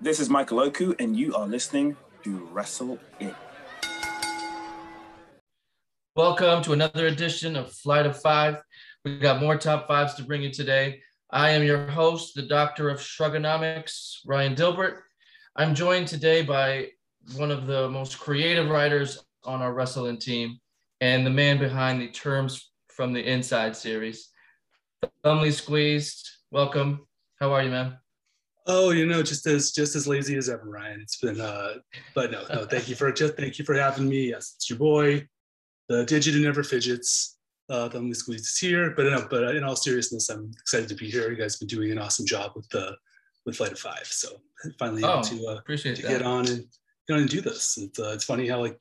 This is Michael Oku, and you are listening to Wrestle In. Welcome to another edition of Flight of Five. We've got more top fives to bring you today. I am your host, the Doctor of Shrugonomics, Ryan Dilbert. I'm joined today by one of the most creative writers on our wrestling team and the man behind the Terms from the Inside series. Thumbly Squeezed, welcome. How are you, man? Oh, you know, just as just as lazy as ever, Ryan. It's been uh but no, no, thank you for just thank you for having me. Yes, it's your boy, the digit who never fidgets. Uh Thumbly Squeezed is here. But no, but in all seriousness, I'm excited to be here. You guys have been doing an awesome job with the with Flight of Five. So finally Oh, able to uh appreciate to that. get on and get on and do this. It's, uh, it's funny how like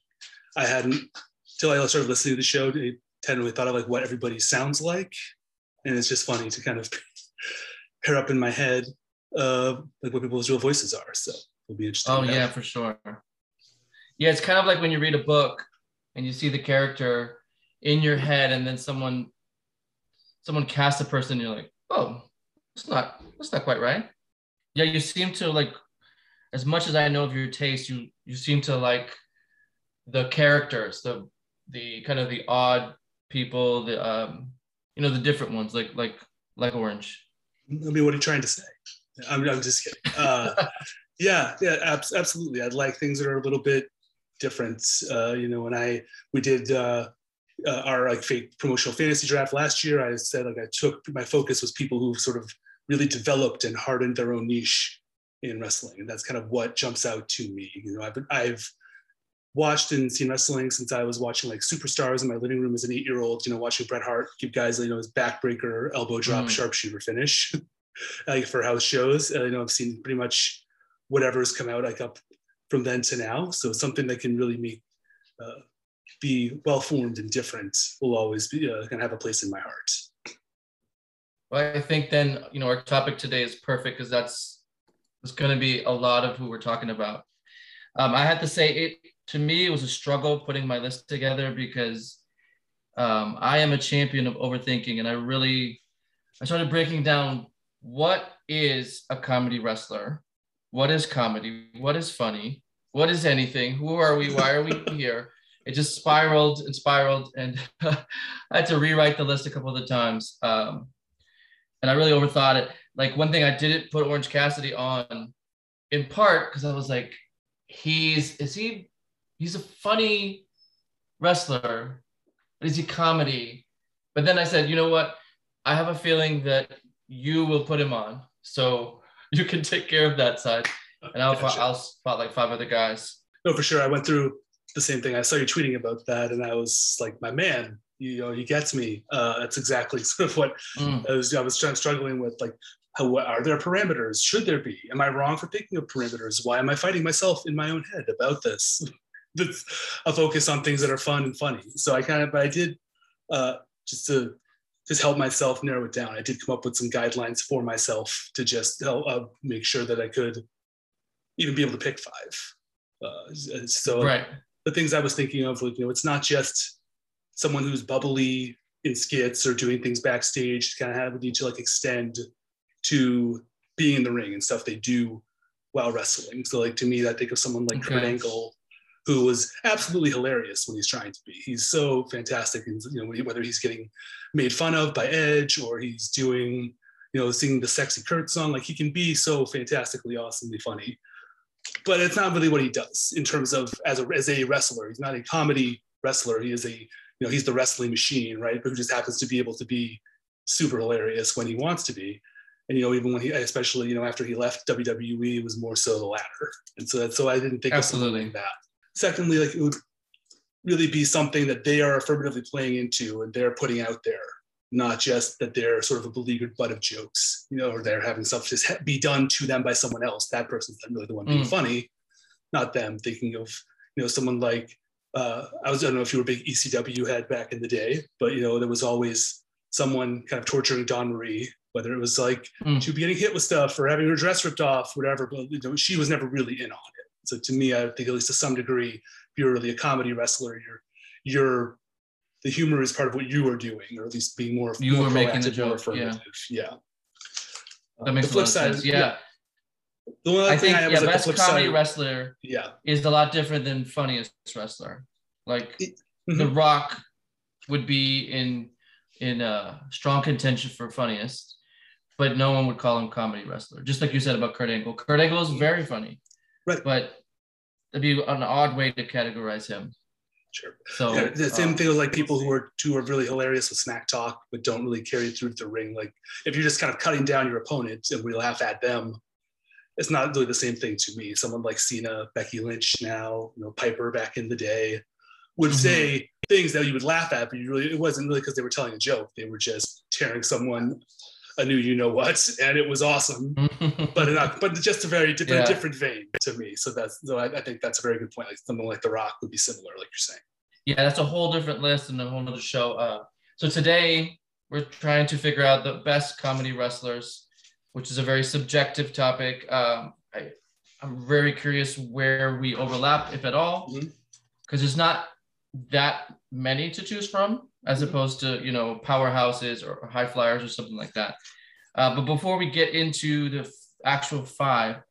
I hadn't till I started listening to the show, I hadn't really thought of like what everybody sounds like, and it's just funny to kind of pair up in my head uh, like what people's real voices are. So it'll be interesting. Oh yeah, for sure. Yeah, it's kind of like when you read a book and you see the character in your head, and then someone someone casts a person, you're like, oh, it's not that's not quite right. Yeah, you seem to like, as much as I know of your taste, you you seem to like the characters, the the kind of the odd people, the um, you know, the different ones, like like like Orange. I mean, what are you trying to say? I'm, I'm just kidding. Uh, yeah, yeah, abs- absolutely. I'd like things that are a little bit different. Uh, you know, when I we did uh, uh, our like fake promotional fantasy draft last year, I said like I took my focus was people who sort of really developed and hardened their own niche in wrestling, and that's kind of what jumps out to me. You know, I've I've watched and seen wrestling since I was watching like superstars in my living room as an eight year old, you know, watching Bret Hart give guys, you know, his backbreaker, elbow drop, Mm. sharpshooter finish like for house shows. You know, I've seen pretty much whatever's come out like up from then to now. So something that can really make uh, be well formed and different will always be uh, gonna have a place in my heart. Well, I think then you know our topic today is perfect because that's it's going to be a lot of who we're talking about. Um, I had to say it to me it was a struggle putting my list together because um, I am a champion of overthinking, and I really I started breaking down what is a comedy wrestler, what is comedy, what is funny, what is anything, who are we, why are we here. It just spiraled and spiraled, and I had to rewrite the list a couple of the times. Um, and I really overthought it. Like one thing I didn't put Orange Cassidy on, in part because I was like, he's is he he's a funny wrestler, but is he comedy? But then I said, you know what? I have a feeling that you will put him on, so you can take care of that side, and I'll. I'll spot like five other guys. No, for sure. I went through the same thing. I saw you tweeting about that, and I was like, my man, you know, he gets me. Uh, that's exactly sort of what Mm. I was I was trying struggling with like how what are there parameters? Should there be? Am I wrong for thinking of parameters? Why am I fighting myself in my own head about this? That's a focus on things that are fun and funny. So I kind of but I did uh, just to just help myself narrow it down. I did come up with some guidelines for myself to just help uh, make sure that I could even be able to pick five. Uh, so Right. the things I was thinking of, like, you know, it's not just someone who's bubbly in skits or doing things backstage to kind of have need to like extend to being in the ring and stuff they do while wrestling. So like to me, I think of someone like Kurt Angle, who was absolutely hilarious when he's trying to be. He's so fantastic, and you know whether he's getting made fun of by Edge or he's doing, you know, singing the sexy Kurt song, like he can be so fantastically, awesomely funny. But it's not really what he does in terms of as a as a wrestler. He's not a comedy wrestler. He is a you know he's the wrestling machine, right? But who just happens to be able to be super hilarious when he wants to be. And you know, even when he, especially you know, after he left WWE, it was more so the latter. And so that's so I didn't think Absolutely. that. Secondly, like it would really be something that they are affirmatively playing into and they're putting out there, not just that they're sort of a beleaguered butt of jokes, you know, or they're having stuff just be done to them by someone else. That person's not really the one being Mm. funny, not them. Thinking of you know someone like uh, I was I don't know if you were a big ECW head back in the day, but you know there was always someone kind of torturing Dawn Marie, whether it was like Mm. she be getting hit with stuff or having her dress ripped off, whatever. But you know, she was never really in on it. So to me, I think at least to some degree, if you're really a comedy wrestler, you're you're the humor is part of what you are doing, or at least being more You more are making the joke, yeah. Yeah. That makes the a flip side, sense. Yeah. The one I think I have yeah, is like best comedy side. wrestler Yeah. is a lot different than funniest wrestler. Like Mhm. The Rock would be in in uh, strong contention for funniest, but no one would call him comedy wrestler. Just like you said about Kurt Angle. Kurt Angle is very funny, Right. But it'd be an odd way to categorize him. Sure. So Yeah, the same um, thing with like people who are who are really hilarious with smack talk, but don't really carry it through to the ring. Like if you're just kind of cutting down your opponent and we laugh at them, it's not really the same thing to me. Someone like Cena, Becky Lynch now, you know, Piper back in the day would Mhm. say things that you would laugh at, but you really it wasn't really because they were telling a joke. They were just tearing someone a new you know what, and it was awesome. But not, but just a very different, Yeah. different vein to me. So that's so I, I think that's a very good point. Like something like The Rock would be similar, like you're saying. yeah, that's a whole different list and a whole nother show. Uh, so today we're trying to figure out the best comedy wrestlers, which is a very subjective topic. Um, I, I'm very curious where we overlap, if at all, Mhm. because there's not that many to choose from, as Mhm. opposed to you know powerhouses or high flyers or something like that. Uh, but before we get into the f- actual five,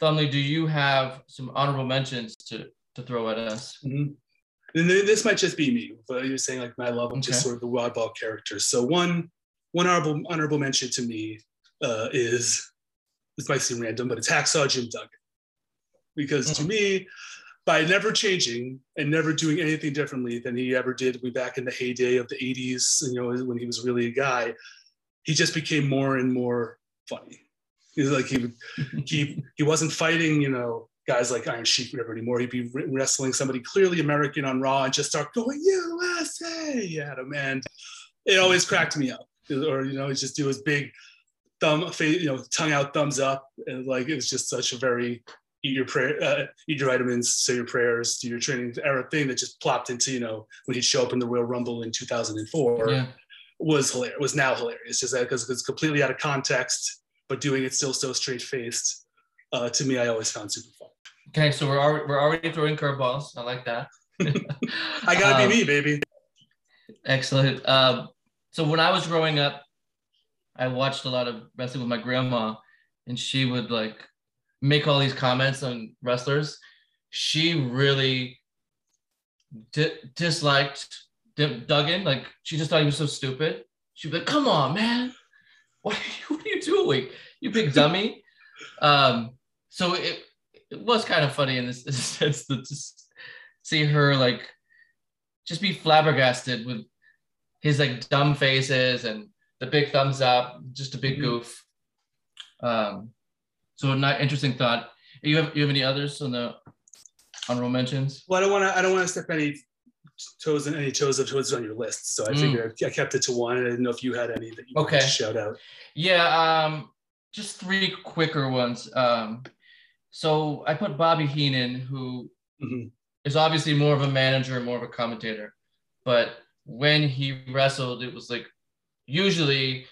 Thumley, do you have some honorable mentions to to throw at us? Mhm. And this might just be me, but you're saying like my love of just sort of the oddball characters. So one one honorable honorable mention to me uh, is this might seem random, but it's Hacksaw Jim Duggan, because to Mhm. me, by never changing and never doing anything differently than he ever did way back in the heyday of the '80s, you know, when he was really a guy, he just became more and more funny. He's like he would he he wasn't fighting, you know, guys like Iron Sheik, whatever anymore. He'd be wrestling somebody clearly American on Raw and just start going USA at him, and it always cracked me up. Or you know, he'd just do his big thumb, you know, tongue out, thumbs up, and like it was just such a very eat your prayer, uh, eat your vitamins, say your prayers, do your training era thing that just plopped into you know when he'd show up in the Royal Rumble in 2004 Yeah. was hilarious. Was now hilarious, just that because it's completely out of context, but doing it still so straight faced. Uh, to me, I always found super fun. Okay, so we're already we're already throwing curveballs. I like that. I gotta Um, be me, baby. Excellent. Um, so when I was growing up, I watched a lot of wrestling with my grandma, and she would like make all these comments on wrestlers. She really di- disliked D- Duggan. Like she just thought he was so stupid. She'd be like, "Come on, man, what are you, what are you doing, you big dummy?" um, so it it was kind of funny in this, this sense to just see her like just be flabbergasted with his like dumb faces and the big thumbs up, just a big Mhm. goof. Um, so not interesting thought. You have you have any others on the honorable mentions? Well, I don't want to. I don't want to step any toes in any toes of toes on your list. So I Mm. figured I kept it to one. and I didn't know if you had any that you Okay. wanted to shout out. Yeah, um, just three quicker ones. Um, so I put Bobby Heenan, who Mhm. is obviously more of a manager, and more of a commentator, but when he wrestled, it was like usually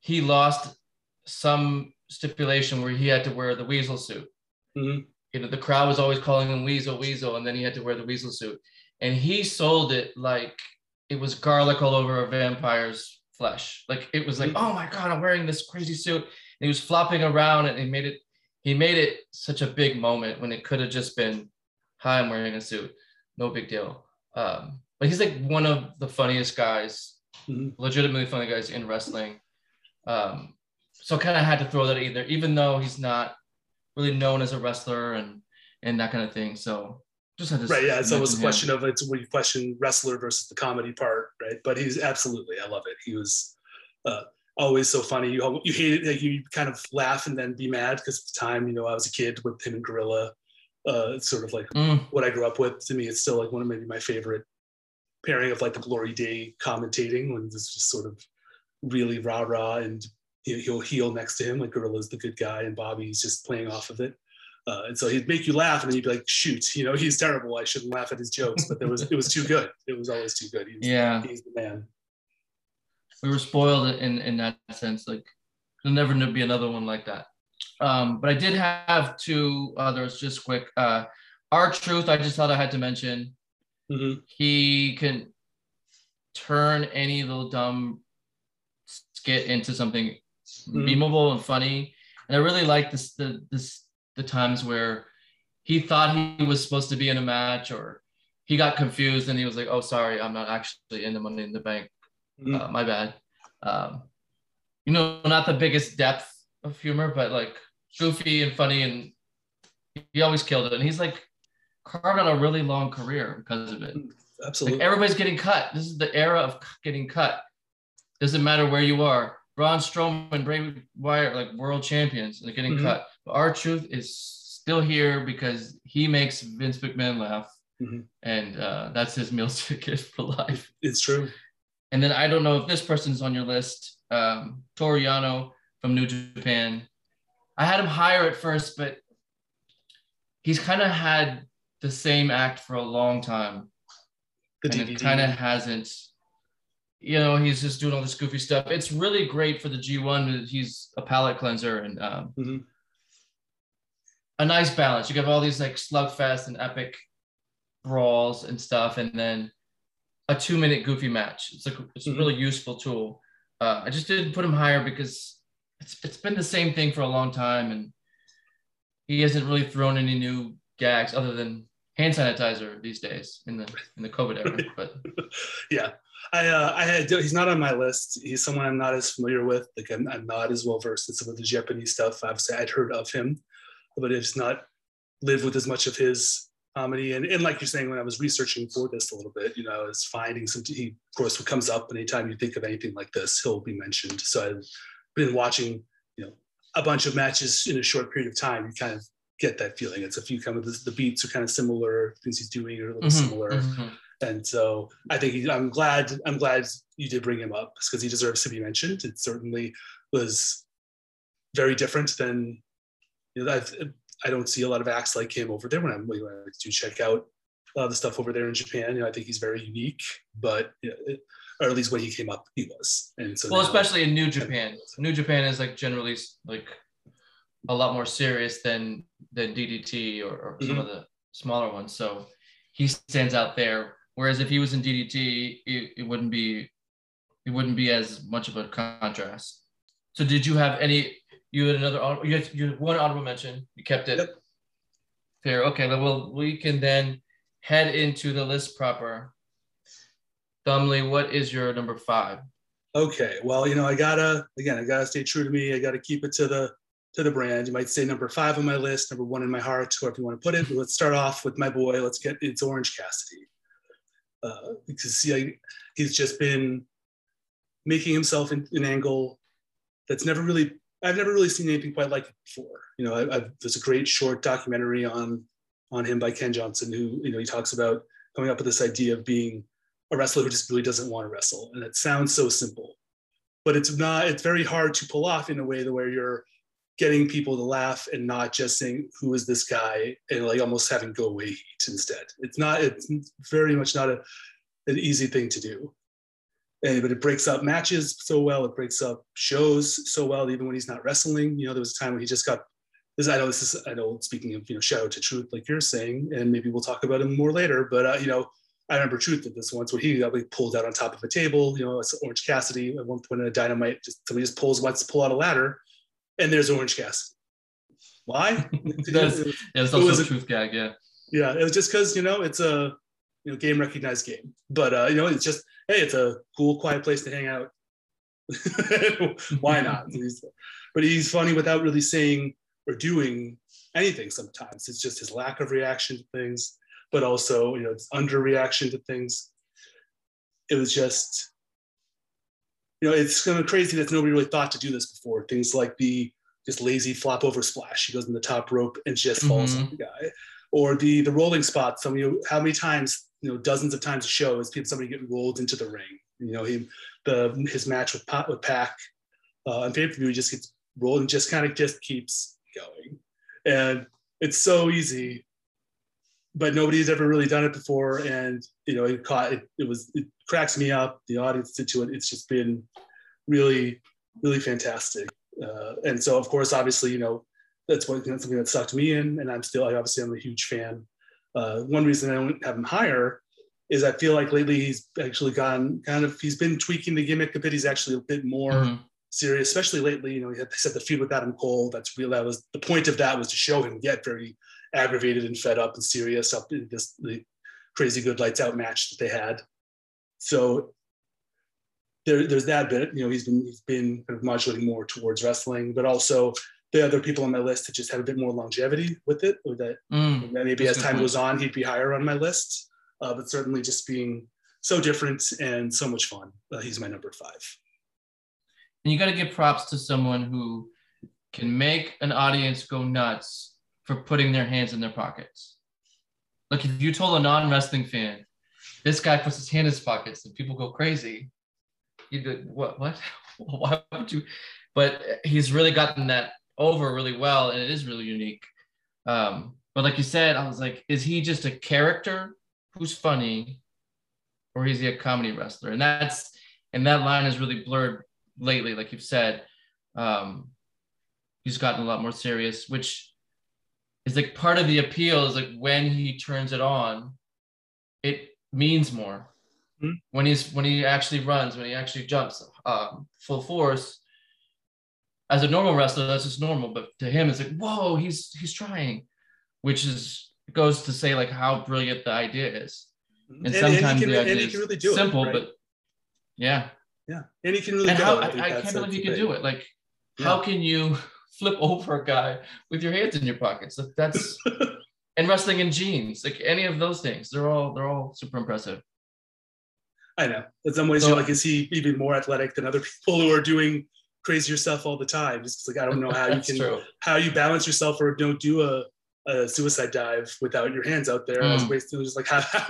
he lost some stipulation where he had to wear the weasel suit. Mhm. You know, the crowd was always calling him Weasel, Weasel, and then he had to wear the weasel suit. And he sold it like it was garlic all over a vampire's flesh. Like it was like, Mhm. oh my god, I'm wearing this crazy suit. And he was flopping around, and he made it. He made it such a big moment when it could have just been, "Hi, I'm wearing a suit, no big deal." Um, but he's like one of the funniest guys, Mhm. legitimately funny guys in wrestling. Um, so kind of had to throw that either, even though he's not really known as a wrestler and and that kind of thing. So just had to Right. Yeah. So it was a him. question of it's when you question wrestler versus the comedy part, right? But he's absolutely. I love it. He was uh, always so funny. You you hate it. Like you kind of laugh and then be mad because at the time, you know, I was a kid with him and Gorilla. Uh, it's sort of like Mm, what I grew up with. To me, it's still like one of maybe my favorite pairing of like the Glory Day commentating when it's just sort of really rah rah and he'll heal next to him like Gorilla's the good guy and Bobby's just playing off of it. Uh, and so he'd make you laugh and then you'd be like, shoot, you know, he's terrible. I shouldn't laugh at his jokes, but there was it was too good. It was always too good. He was, yeah, he's the man. we were spoiled in in that sense. Like there'll never be another one like that. Um, but I did have two others, just quick. Uh, R-Truth, I just thought I had to mention. Mhm. he can turn any little dumb skit into something Mhm. memeable and funny And I really like this the this the times where he thought he was supposed to be in a match or he got confused and he was like, "Oh, sorry, I'm not actually in the Money in the Bank. Mhm. Uh, my bad." Um, you know, not the biggest depth of humor, but like goofy and funny, and he always killed it. And he's like carved out a really long career because of it. Absolutely. Like everybody's getting cut. This is the era of getting cut. Doesn't matter where you are. Braun Strowman, Bray Wyatt, are like world champions, and they're getting Mhm. cut. But R-Truth is still here because he makes Vince McMahon laugh, Mhm. and uh, that's his meal ticket for life. it's true. And then I don't know if this person's on your list. Um, Toru Yano from New Japan. I had him higher at first, but he's kind of had the same act for a long time The and DVD. it kind of hasn't. You know, he's just doing all this goofy stuff. It's really great for the G1. He's a palate cleanser and um, Mhm. a nice balance. You have all these like slugfest and epic brawls and stuff, and then a two-minute goofy match. It's like it's a Mhm. really useful tool. Uh, I just didn't put him higher because it's it's been the same thing for a long time, and he hasn't really thrown any new gags other than hand sanitizer these days in the in the COVID era. But yeah. I uh, I had he's not on my list. He's someone I'm not as familiar with. Like I'm, I'm not as well versed in some of the Japanese stuff. Obviously, I'd heard of him, but it's not lived with as much of his comedy. And, and like you're saying, when I was researching for this a little bit, you know, I was finding some. He of course what comes up anytime you think of anything like this, he'll be mentioned. So I've been watching, you know, a bunch of matches in a short period of time. You kind of get that feeling. It's a few kind of the, the beats are kind of similar. Things he's doing are a little Mhm, similar mhm. And so I think he, I'm glad I'm glad you did bring him up because he deserves to be mentioned. It certainly was very different than you know. I've, I don't see a lot of acts like him over there when I'm when I do check out a lot of the stuff over there in Japan. You know, I think he's very unique, but you know, it, or at least when he came up, he was. And so well, especially in New Japan. New Japan is like generally like a lot more serious than than DDT or, or some Mhm. of the smaller ones. So he stands out there. Whereas if he was in DDT, it, it wouldn't be it wouldn't be as much of a contrast. So did you have any? You had another. You had, you had one honorable mention. You kept it Yep. fair. Okay. Well, we can then head into the list proper. Thumley, what is your number five? Okay, well, you know, I gotta again, I gotta stay true to me. I gotta keep it to the to the brand. You might say number five on my list, number one in my heart, however you want to put it. But let's start off with my boy. Let's get it's Orange Cassidy uh, because see, he's just been making himself in an angle that's never really I've never really seen anything quite like it before. You know, I, I've, there's a great short documentary on on him by Ken Johnson, who you know he talks about coming up with this idea of being a wrestler who just really doesn't want to wrestle, and it sounds so simple, but it's not. It's very hard to pull off in a way that where you're getting people to laugh and not just saying who is this guy and like almost having go away heat instead. It's not. It's very much not a an easy thing to do. And, but it breaks up matches so well. It breaks up shows so well, even when he's not wrestling. You know, there was a time when he just got. This, I know this is. I know. Speaking of, you know, shout out to Truth, like you're saying, and maybe we'll talk about him more later. But uh, you know, I remember Truth did this once where he got like, pulled out on top of a table. You know, it's Orange Cassidy at one point in a dynamite. Just somebody just pulls wants to pull out a ladder, and there's Orange Cassidy. Why? That's- Yeah, it's It also a truth gag. Yeah. yeah, it was just because you know it's a you know game recognized game, but uh, you know it's just hey, it's a cool, quiet place to hang out. Why not? But he's funny without really saying or doing anything. Sometimes it's just his lack of reaction to things, but also you know it's under reaction to things. It was just you know it's kind of crazy that nobody really thought to do this before. Things like the just lazy flop over splash. He goes in the top rope and just falls Mhm. on the guy or the the rolling spot. Some of you, how many times, you know, dozens of times a show is people somebody getting rolled into the ring. You know, he the his match with Pat with Pac uh, on pay per view, he just gets rolled and just kind of just keeps going, and it's so easy. But nobody's ever really done it before, and you know, it caught it. It was it cracks me up. The audience did to it. It's just been really, really fantastic. Uh, and so, of course, obviously, you know, that's what that's something that sucked me in, and I'm still I obviously I'm a huge fan. Uh, one reason I don't have him higher is I feel like lately he's actually gone kind of he's been tweaking the gimmick a bit. He's actually a bit more Mhm. serious, especially lately. You know, he had said the feud with Adam Cole. That's real. That was the point of that was to show him get very aggravated and fed up and serious up in this the crazy good lights out match that they had. So there, there's that bit. You know, he's been he's been kind of modulating more towards wrestling, but also the other people on my list that just had a bit more longevity with it, or that, Mm, that maybe as That's a good time point. goes on, he'd be higher on my list. Uh, but certainly just being so different and so much fun. Uh, he's my number five. And you got to give props to someone who can make an audience go nuts for putting their hands in their pockets. Like if you told a non-wrestling fan, this guy puts his hand in his pockets and people go crazy, you'd be like, what, what? Why would you? But he's really gotten that over really well and it is really unique. Um, but like you said, I was like, is he just a character who's funny or is he a comedy wrestler? And that's, and that line is really blurred lately, like you've said, um, he's gotten a lot more serious, which is like part of the appeal is like when he turns it on, it means more. Mhm. When he's when he actually runs, when he actually jumps um, full force. As a normal wrestler, that's just normal, but to him, it's like, whoa, he's he's trying, which is goes to say like how brilliant the idea is. And, sometimes he can, the and idea he can is really do simple, it. right? but yeah, yeah, and he can really and how I, I can't believe you thing. can do it. Like, how can you flip over a guy with your hands in your pockets? Like, That's and wrestling in jeans, like any of those things. They're all they're all super impressive. I know. In some ways, So- you're like, is he even more athletic than other people who are doing crazier stuff all the time? Just like I don't know how you can true. how you balance yourself or don't do a, a suicide dive without your hands out there. I was Mm. wasting just like how, how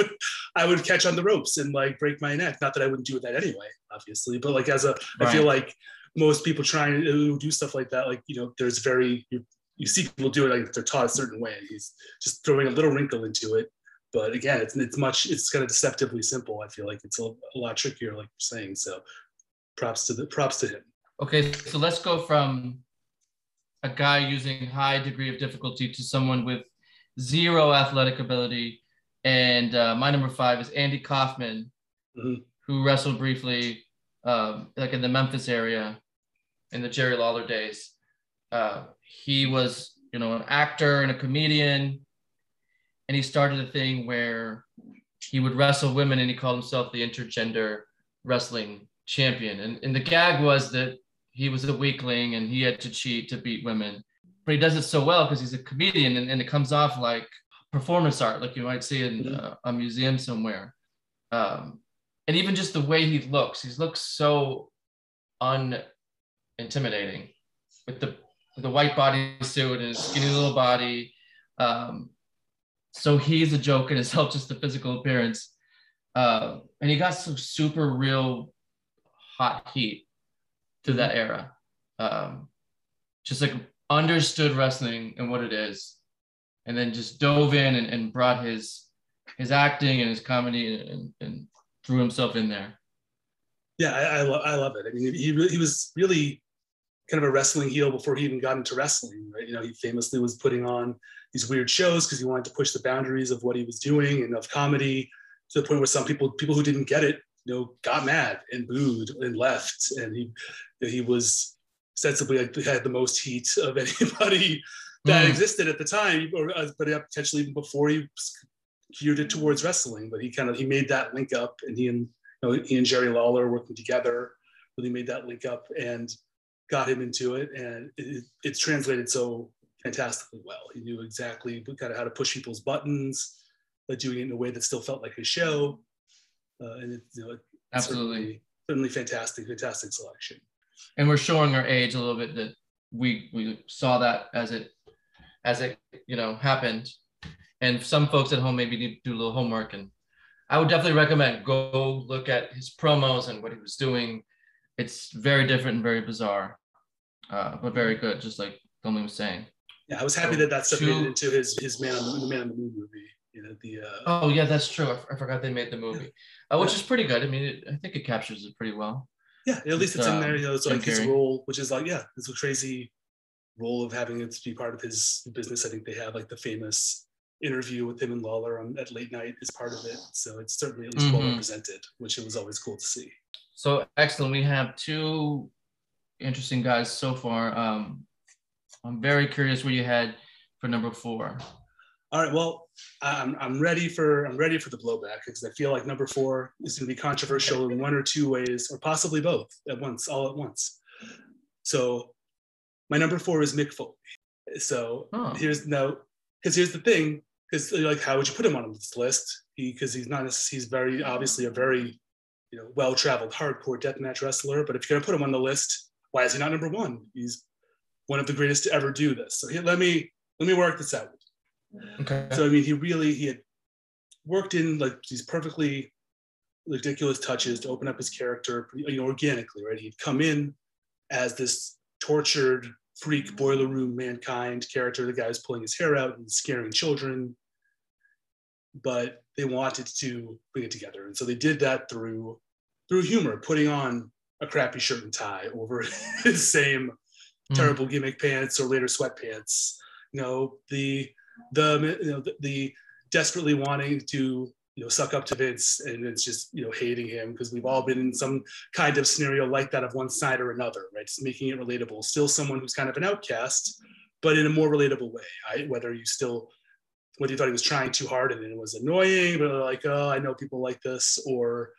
I would catch on the ropes and like break my neck. Not that I wouldn't do that anyway, obviously, but like as a I feel like most people trying to do stuff like that, like you know, there's very you, you see people do it like they're taught a certain way. He's just throwing a little wrinkle into it. But again, it's it's much it's kind of deceptively simple. I feel like it's a, a lot trickier, like you're saying. So props to the props to him. Okay, so let's go from a guy using high degree of difficulty to someone with zero athletic ability. And uh, my number five is Andy Kaufman, Mhm. who wrestled briefly, um, like in the Memphis area, in the Jerry Lawler days. Uh, he was, you know, an actor and a comedian, and he started a thing where he would wrestle women, and he called himself the intergender wrestling champion. And, and the gag was that he was a weakling and he had to cheat to beat women. But he does it so well because he's a comedian and, and it comes off like performance art, like you might see in Mhm. uh, a museum somewhere. Um, and even just the way he looks, he looks so unintimidating with the the white bodysuit and his skinny little body. Um, so he's a joke in himself, just the physical appearance. Uh, and he got some super real hot heat to that era. Um, just like understood wrestling and what it is, and then just dove in and, and brought his his acting and his comedy and, and threw himself in there. Yeah, I, I, lo- I love it. I mean, he he was really kind of a wrestling heel before he even got into wrestling, right? You know, he famously was putting on these weird shows because he wanted to push the boundaries of what he was doing and of comedy to the point where some people, people who didn't get it, you know, got mad and booed and left. And he, he was sensibly like, had the most heat of anybody that Mm. existed at the time, or uh, but uh, potentially even before he geared it towards wrestling. But he kind of he made that link up, and he and you know, he and Jerry Lawler working together really made that link up and got him into it, and it, it's translated so fantastically well. He knew exactly kind of how to push people's buttons, but doing it in a way that still felt like a show, uh, and it, you know, it's Absolutely. certainly, certainly fantastic, fantastic selection. and we're showing our age a little bit that we we saw that as it as it you know happened and some folks at home maybe need to do a little homework and i would definitely recommend go look at his promos and what he was doing it's very different and very bizarre uh, but very good just like Gumley was saying Yeah, I was happy So that that stuff made it two- into his his man on the, the man on the moon movie. You know, the uh, oh yeah that's true i, forgot they made the movie uh, which is pretty good i mean it, i think it captures it pretty well yeah, at least it's in there. um, You know, it's like his role, which is like yeah, it's a crazy role of having it to be part of his business. I think they have like the famous interview with him and Lawler on at late night is part of it. So it's certainly at least well Mhm. represented, which it was always cool to see. So excellent. We have two interesting guys so far. Um, I'm very curious what you had for number four. All right. Well, I'm, I'm ready for I'm ready for the blowback because I feel like number four is going to be controversial in one or two ways, or possibly both at once, all at once. So, my number four is Mick Foley. So oh. here's no, because here's the thing, because like how would you put him on this list? He because he's not he's very obviously a very you know well-traveled hardcore deathmatch wrestler. But if you're gonna put him on the list, why is he not number one? He's one of the greatest to ever do this. So he, let me let me work this out. Okay. So I mean, he really he had worked in like these perfectly ridiculous touches to open up his character, you know, organically, right? He'd come in as this tortured freak boiler room mankind character, the guy who's pulling his hair out and scaring children. But they wanted to bring it together, and so they did that through through humor, putting on a crappy shirt and tie over his same mm. terrible gimmick pants or later sweatpants. You know the the you know the, the desperately wanting to you know suck up to Vince and it's just you know hating him because we've all been in some kind of scenario like that of one side or another, right? Just making it relatable. Still someone who's kind of an outcast, but in a more relatable way. Right? Whether you still whether you thought he was trying too hard and it was annoying, but like oh I know people like this, or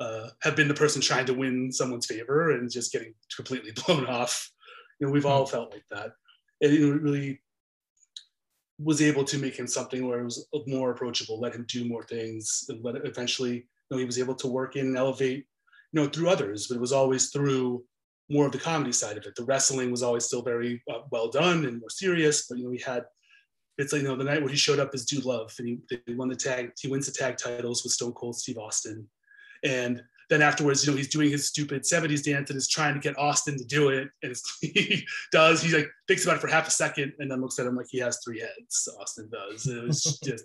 uh, have been the person trying to win someone's favor and just getting completely blown off. You know, we've all felt like that. And it really was able to make him something where it was more approachable, let him do more things, and let eventually, you know, he was able to work in and elevate, you know, through others, but it was always through more of the comedy side of it. The wrestling was always still very uh, well done and more serious, but you know, we had it's like you know the night where he showed up as Dude Love and he, he won the tag, he wins the tag titles with Stone Cold Steve Austin, and then afterwards, you know, he's doing his stupid 70s dance and is trying to get Austin to do it. And he does, he's like, thinks about it for half a second and then looks at him like he has three heads. Austin does. It was just,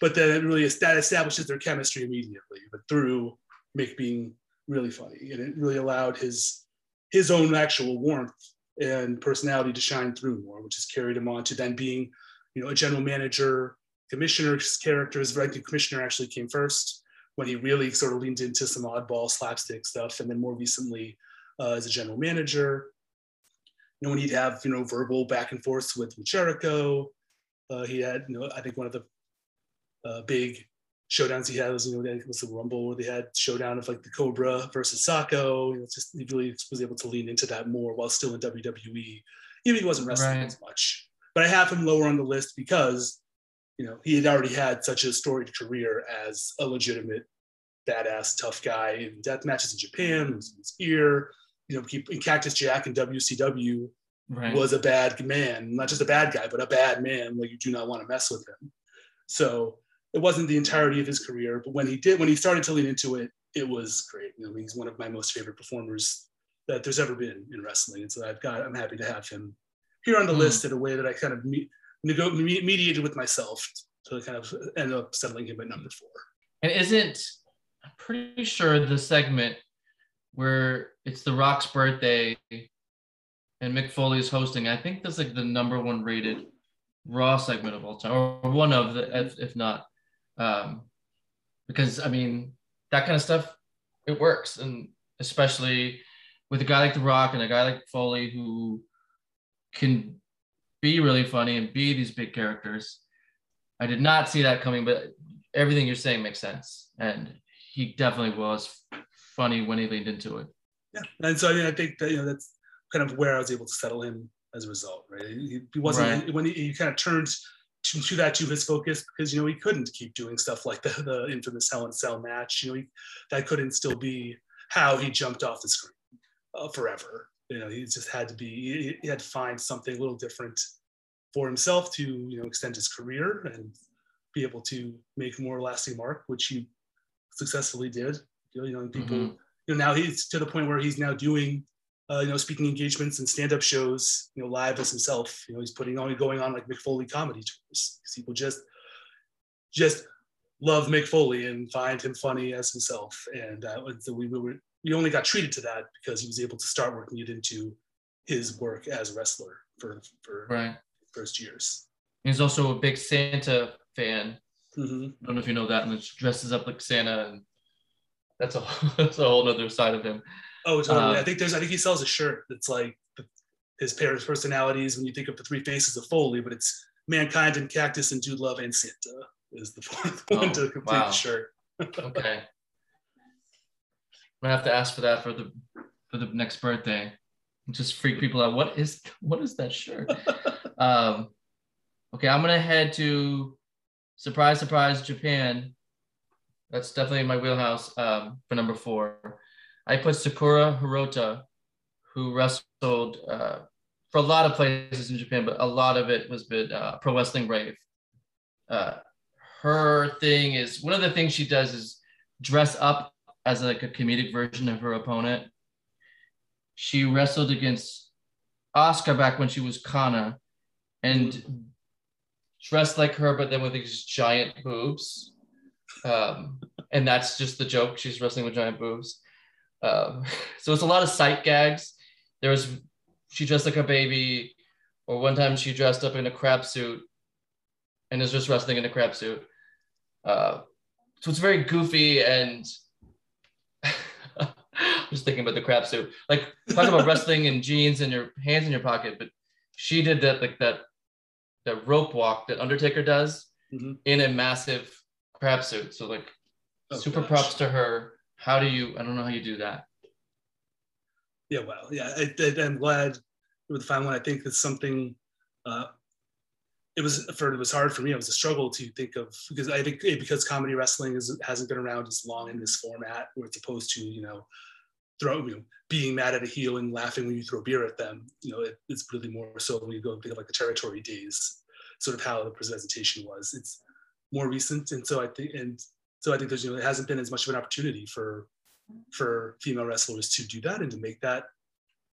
but then it really that establishes their chemistry immediately, but through Mick being really funny. And it really allowed his his own actual warmth and personality to shine through more, which has carried him on to then being, you know, a general manager, commissioner's characters. Right, the commissioner actually came first when he really sort of leaned into some oddball slapstick stuff, and then more recently uh, as a general manager. You know, when he'd have you know verbal back and forths with Jericho, uh, he had you know I think one of the uh, big showdowns he had was you know it was the Rumble where they had showdown of like the Cobra versus Socko. You know, just he really was able to lean into that more while still in WWE, even if he wasn't wrestling right. as much. But I have him lower on the list because you know, he had already had such a storied career as a legitimate badass tough guy in death matches in Japan, was in his ear, you know, in Cactus Jack and WCW right. was a bad man, not just a bad guy, but a bad man. Like you do not want to mess with him. So it wasn't the entirety of his career, but when he did, when he started to lean into it, it was great. You know, he's one of my most favorite performers that there's ever been in wrestling, and so I've got, I'm happy to have him here on the mm. list in a way that I kind of meet nego- mediated with myself to kind of end up settling him at number four. And isn't I'm pretty sure the segment where it's The Rock's birthday and Mick Foley is hosting, I think that's like the number one rated Raw segment of all time, or one of the, if, if not. Um, because I mean, that kind of stuff, it works. And especially with a guy like The Rock and a guy like Foley who can be really funny and be these big characters. I did not see that coming, but everything you're saying makes sense. And he definitely was funny when he leaned into it. Yeah. And so I mean I think that you know that's kind of where I was able to settle him as a result, right? He, he wasn't right. when he, he, kind of turned to, to, that to his focus because you know he couldn't keep doing stuff like the, the infamous Hell in Cell match. You know, he, that couldn't still be how he jumped off the screen uh, forever. You know, he just had to be he, he had to find something a little different for himself to you know extend his career and be able to make more lasting mark, which he successfully did. You know, people. Mm-hmm. You know, now he's to the point where he's now doing, uh, you know, speaking engagements and stand-up shows, you know, live as himself. You know, he's putting on going on like Mick Foley comedy tours. People just, just love Mick Foley and find him funny as himself. And uh, so we, we were we only got treated to that because he was able to start working it into his work as a wrestler for for right first years. He's also a big Santa fan. Mm-hmm. I don't know if you know that, and he dresses up like Santa, and that's a that's a whole other side of him. Oh, totally. Uh, I think there's. I think he sells a shirt that's like his pair of personalities when you think of the three faces of Foley, but it's mankind and cactus and dude love and Santa is the fourth one Oh, to complete wow. the shirt. Okay. I'm gonna have to ask for that for the for the next birthday. Just freak people out. What is what is that shirt? um, okay, I'm gonna head to surprise, surprise, Japan. That's definitely in my wheelhouse um, for number four. I put Sakura Hirota, who wrestled uh, for a lot of places in Japan, but a lot of it was with uh, Pro Wrestling Wave. Uh, her thing is one of the things she does is dress up as like a comedic version of her opponent. She wrestled against Asuka back when she was Kana and dressed like her, but then with these giant boobs. Um, and that's just the joke. She's wrestling with giant boobs. Um, so it's a lot of sight gags. There was she dressed like a baby, or one time she dressed up in a crab suit and is just wrestling in a crab suit. Uh, so it's very goofy and just thinking about the crab suit. Like talk about wrestling in jeans and your hands in your pocket, but she did that like that that rope walk that Undertaker does Mhm. in a massive crab suit. So like Oh, super gosh. props to her. How do you I don't know how you do that. Yeah, well, yeah, I, I'm glad with the final one. I think it's something. Uh, it was for it was hard for me. It was a struggle to think of because I think because comedy wrestling is, hasn't been around as long in this format, where it's opposed to you know throw you know being mad at a heel and laughing when you throw beer at them. You know, it, it's really more so when you go think of like the territory days, sort of how the presentation was. It's more recent, and so I think and so I think there's you know it hasn't been as much of an opportunity for for female wrestlers to do that and to make that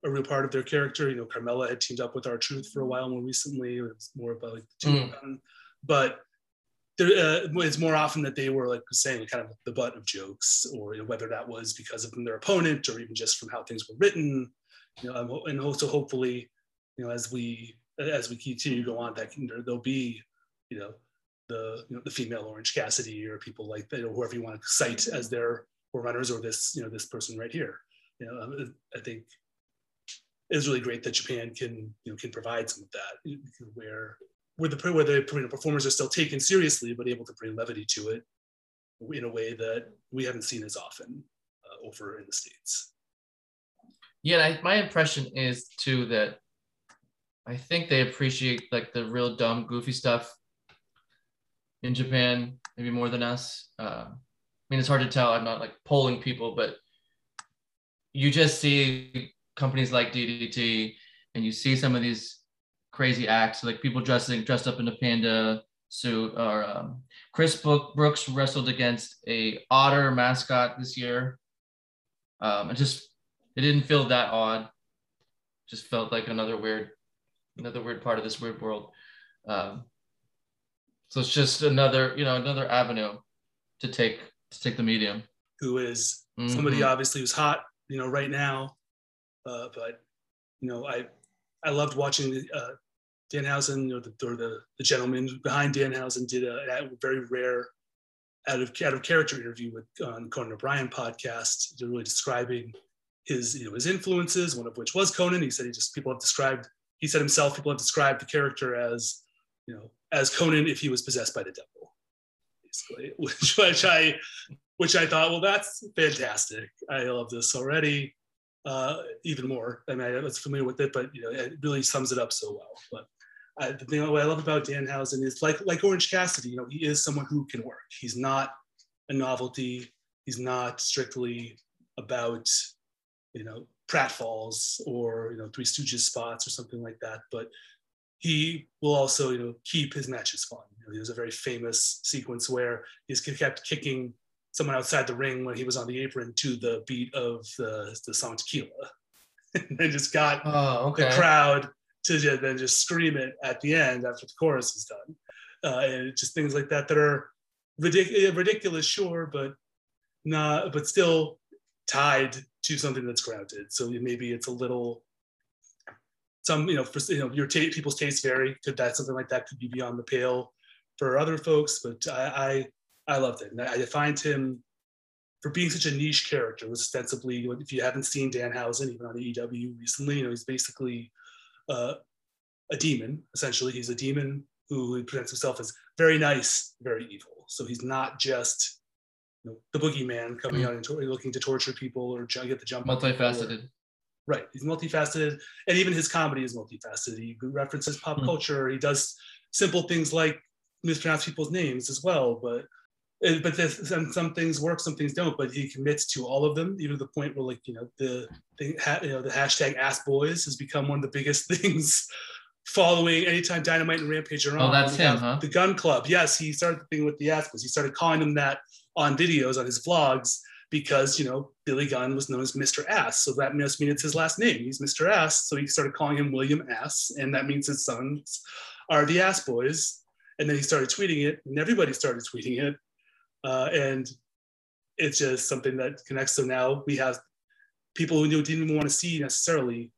a real part of their character. You know, Carmella had teamed up with R-Truth for a while more recently. It was more about like the two of them, but there, uh, it's more often that they were like saying kind of the butt of jokes, or you know, whether that was because of their opponent or even just from how things were written. You know, and also hopefully, you know, as we as we continue to go on, that can, there'll be, you know, the you know the female Orange Cassidy or people like that, or whoever you want to cite as their runners, or this you know this person right here. You know, I think it's really great that Japan can you know can provide some of that where where the where the you know, performers are still taken seriously but able to bring levity to it in a way that we haven't seen as often uh, over in the states. Yeah, I, my impression is too that I think they appreciate like the real dumb, goofy stuff in Japan, maybe more than us. Uh, I mean, it's hard to tell. I'm not like polling people, but you just see companies like DDT, and you see some of these crazy acts, like people dressing dressed up in a panda suit. Or um, Chris Brookes wrestled against a otter mascot this year. Um, it just it didn't feel that odd. Just felt like another weird, another weird part of this weird world. Um, so it's just another, you know, another avenue to take to take the medium. Who is somebody Mhm. obviously who's hot, you know, right now, uh, but you know, I I loved watching uh, Danhausen, know, the, or the the gentleman behind Danhausen did a, a very rare out of out of character interview with on Conan O'Brien podcast, really describing his you know his influences. One of which was Conan. He said he just people have described. He said himself people have described the character as you know as Conan if he was possessed by the devil, basically. Which which I which I thought, well, that's fantastic. I love this already. Uh, even more. I mean, I was familiar with it, but you know, it really sums it up so well. But I, the thing what I love about Danhausen is like like Orange Cassidy. You know, he is someone who can work. He's not a novelty. He's not strictly about you know pratfalls or you know Three Stooges spots or something like that. But he will also you know keep his matches fun. You know, there's a very famous sequence where he's kept kicking someone outside the ring when he was on the apron to the beat of the, the song Tequila. and just got Oh, okay. the crowd to then just scream it at the end after the chorus is done. Uh, and just things like that that are ridic- ridiculous, sure, but not, but still tied to something that's grounded. So maybe it's a little, some, you know, for, you know, your ta- people's tastes vary. Could that, something like that could be beyond the pale for other folks, but I, I, I loved it. And I, I find him for being such a niche character, was ostensibly, if you haven't seen Dan Danhausen, even on AEW recently, you know, he's basically uh, a demon, essentially. He's a demon who presents himself as very nice, very evil. So he's not just you know, the boogeyman coming mm-hmm. out and to- looking to torture people or get the jump. Multifaceted. Right. He's multifaceted. And even his comedy is multifaceted. He references pop mm-hmm. culture. He does simple things like mispronounce people's names as well. But but some, some things work, some things don't. But he commits to all of them, even to the point where, like you know, the, the you know the hashtag Ass Boys has become one of the biggest things following anytime Dynamite and Rampage are oh, on. Oh, that's him, huh? The Gunn Club. Yes, he started the thing with the Ass Boys. He started calling them that on videos on his vlogs because you know Billy Gunn was known as Mr. Ass, so that must mean it's his last name. He's Mr. Ass, so he started calling him William Ass, and that means his sons are the Ass Boys. And then he started tweeting it, and everybody started tweeting it, uh, and it's just something that connects. So now we have people who didn't even want to see necessarily.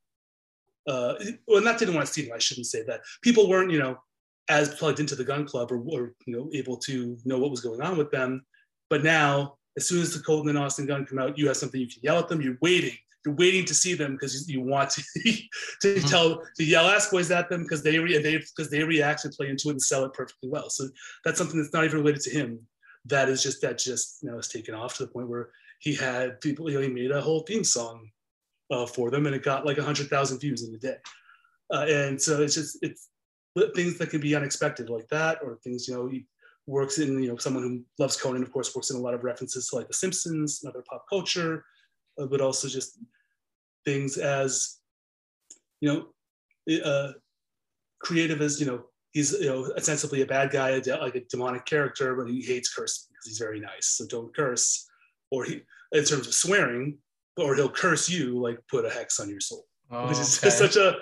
Uh, well, not didn't want to see them. I shouldn't say that. People weren't, you know, as plugged into the Gunn Club or, or you know able to know what was going on with them. But now, as soon as the Colten and Austin Gunn come out, you have something you can yell at them. You're waiting. You're waiting to see them because you want to, to mm-hmm. tell to yell ass boys at them because they re, they because they react and play into it and sell it perfectly well. So that's something that's not even related to him that is just that just you know is taken off to the point where he had people you know he made a whole theme song uh, for them and it got like a hundred thousand views in a day. Uh, and so it's just it's things that can be unexpected like that or things you know he works in you know someone who loves Conan of course works in a lot of references to like The Simpsons and other pop culture uh, but also just things as you know uh, creative as you know he's you know ostensibly a bad guy, a de- like a demonic character, but he hates cursing because he's very nice. So don't curse, or he in terms of swearing, or he'll curse you like put a hex on your soul, oh, which is okay. such a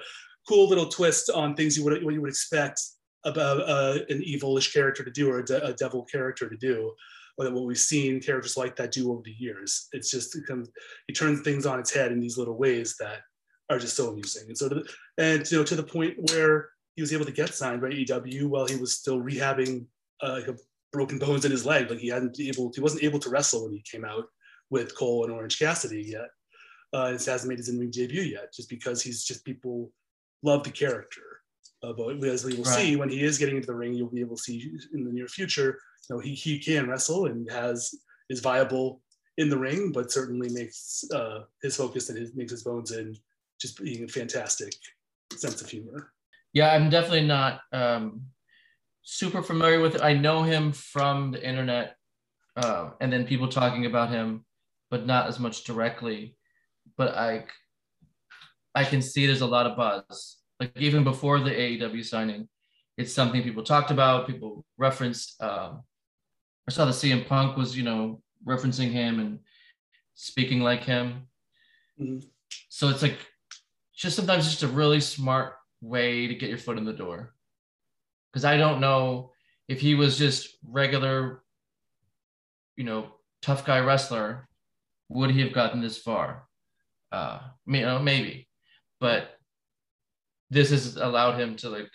cool little twist on things you would what you would expect about uh, an evilish character to do or a, de- a devil character to do. Or what we've seen characters like that do over the years. It's just it comes, he turns things on its head in these little ways that are just so amusing. And so, to, and you know, to the point where he was able to get signed by AEW while he was still rehabbing uh, like broken bones in his leg. Like he hadn't able, he wasn't able to wrestle when he came out with Cole and Orange Cassidy yet. Uh, and hasn't made his in-ring debut yet, just because he's just people love the character. Uh, but as we will right. see, when he is getting into the ring, you'll be able to see in the near future. You know, he he can wrestle and has is viable in the ring, but certainly makes uh, his focus and his makes his bones in just being a fantastic sense of humor. Yeah, I'm definitely not um, super familiar with it. I know him from the internet uh, and then people talking about him, but not as much directly. But I, I can see there's a lot of buzz. Like even before the AEW signing, it's something people talked about, people referenced. Um, I saw the CM Punk was, you know, referencing him and speaking like him. Mm-hmm. So it's like just sometimes just a really smart way to get your foot in the door. Because I don't know if he was just regular, you know, tough guy wrestler, would he have gotten this far? Uh, you know, maybe, but this has allowed him to like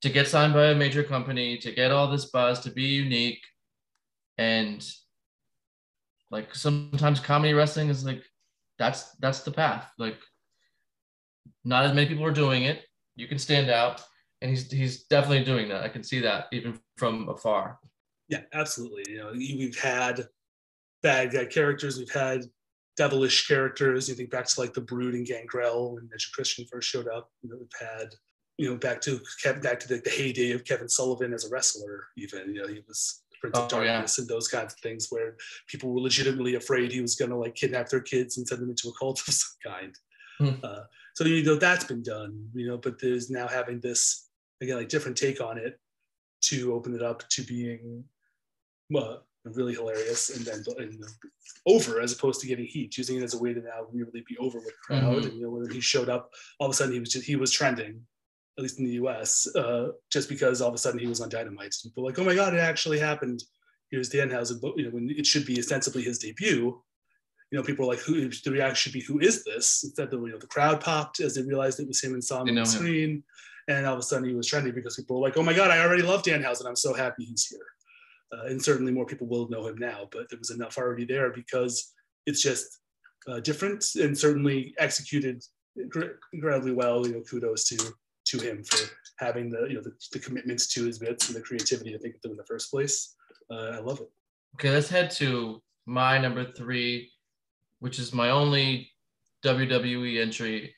to get signed by a major company, to get all this buzz, to be unique, and like sometimes comedy wrestling is like that's that's the path. Like not as many people are doing it. You can stand out, and he's he's definitely doing that. I can see that even from afar. Yeah, absolutely. You know, we've had bad guy characters. We've had devilish characters. You think back to like the Brood and Gangrel when Edge Christian first showed up. You know, we've had you know back to back to the, the heyday of Kevin Sullivan as a wrestler. Even you know he was Prince oh, of Darkness yeah. and those kinds of things where people were legitimately afraid he was going to like kidnap their kids and send them into a cult of some kind. Hmm. Uh, so you know that's been done, you know, but there's now having this again like different take on it to open it up to being uh, really hilarious and then and, over as opposed to getting heat, using it as a way to now really be over with the crowd. Mm-hmm. And you know when he showed up, all of a sudden he was just, he was trending, at least in the U.S. Uh, just because all of a sudden he was on Dynamite. People like, oh my god, it actually happened. Here's Danhausen, but you know when it should be ostensibly his debut you know, people were like, "Who?" The reaction should be, "Who is this?" Instead, the you know the crowd popped as they realized it was him and saw him on the screen, and all of a sudden he was trending because people were like, "Oh my god, I already love dan Danhausen. I'm so happy he's here." uh, and certainly more people will know him now. But there was enough already there because it's just uh, different and certainly executed incredibly well. You know, kudos to to him for having the you know the, the commitments to his bits and the creativity to think of them in the first place. Uh, I love it. Okay, let's head to my number three, which is my only WWE entry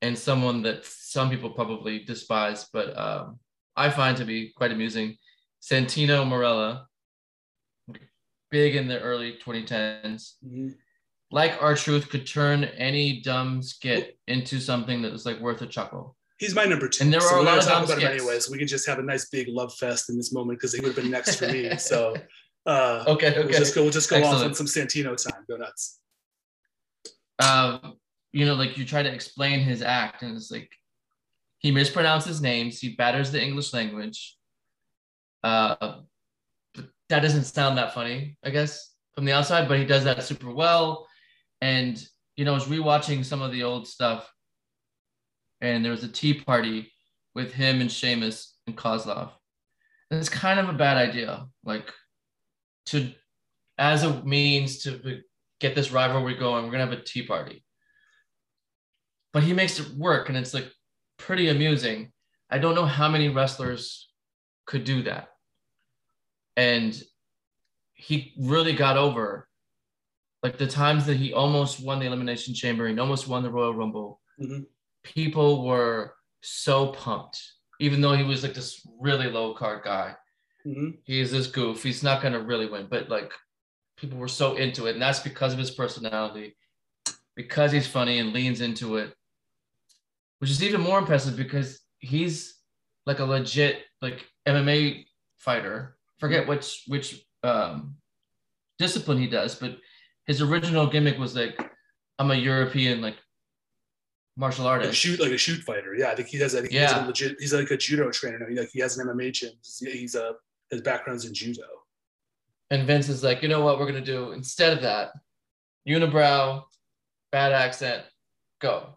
and someone that some people probably despise, but um, I find to be quite amusing. Santino Marella, big in the early 2010s. Mm-hmm. Like R-Truth could turn any dumb skit into something that was like worth a chuckle. He's my number two. And there so are a lot of talk about skits. him anyway, so we can just have a nice big love fest in this moment because he would have been next for me. So uh, okay, okay. We'll just go. We'll just go Excellent. off on some Santino time. Go nuts. Um, you know, like you try to explain his act, and it's like he mispronounces names, he batters the English language. Uh, that doesn't sound that funny, I guess, from the outside, but he does that super well. And you know, I was rewatching some of the old stuff, and there was a tea party with him and Sheamus and Kozlov. And it's kind of a bad idea, like to as a means to get this rivalry going. We're gonna have a tea party, but he makes it work, and it's like pretty amusing. I don't know how many wrestlers could do that, and he really got over like the times that he almost won the elimination chamber and almost won the royal rumble mm-hmm. people were so pumped even though he was like this really low card guy mm-hmm. he's this goof he's not going to really win but like people were so into it and that's because of his personality because he's funny and leans into it which is even more impressive because he's like a legit like mma fighter. Forget which which um discipline he does but his original gimmick was like i'm a european like martial artist. like shoot like a shoot fighter. Yeah i think he has i think yeah. he's a legit he's like a judo trainer now. He, like he has an mma gym. He's a his background's in judo and Vince is like, you know what we're gonna do instead of that, unibrow, bad accent, go,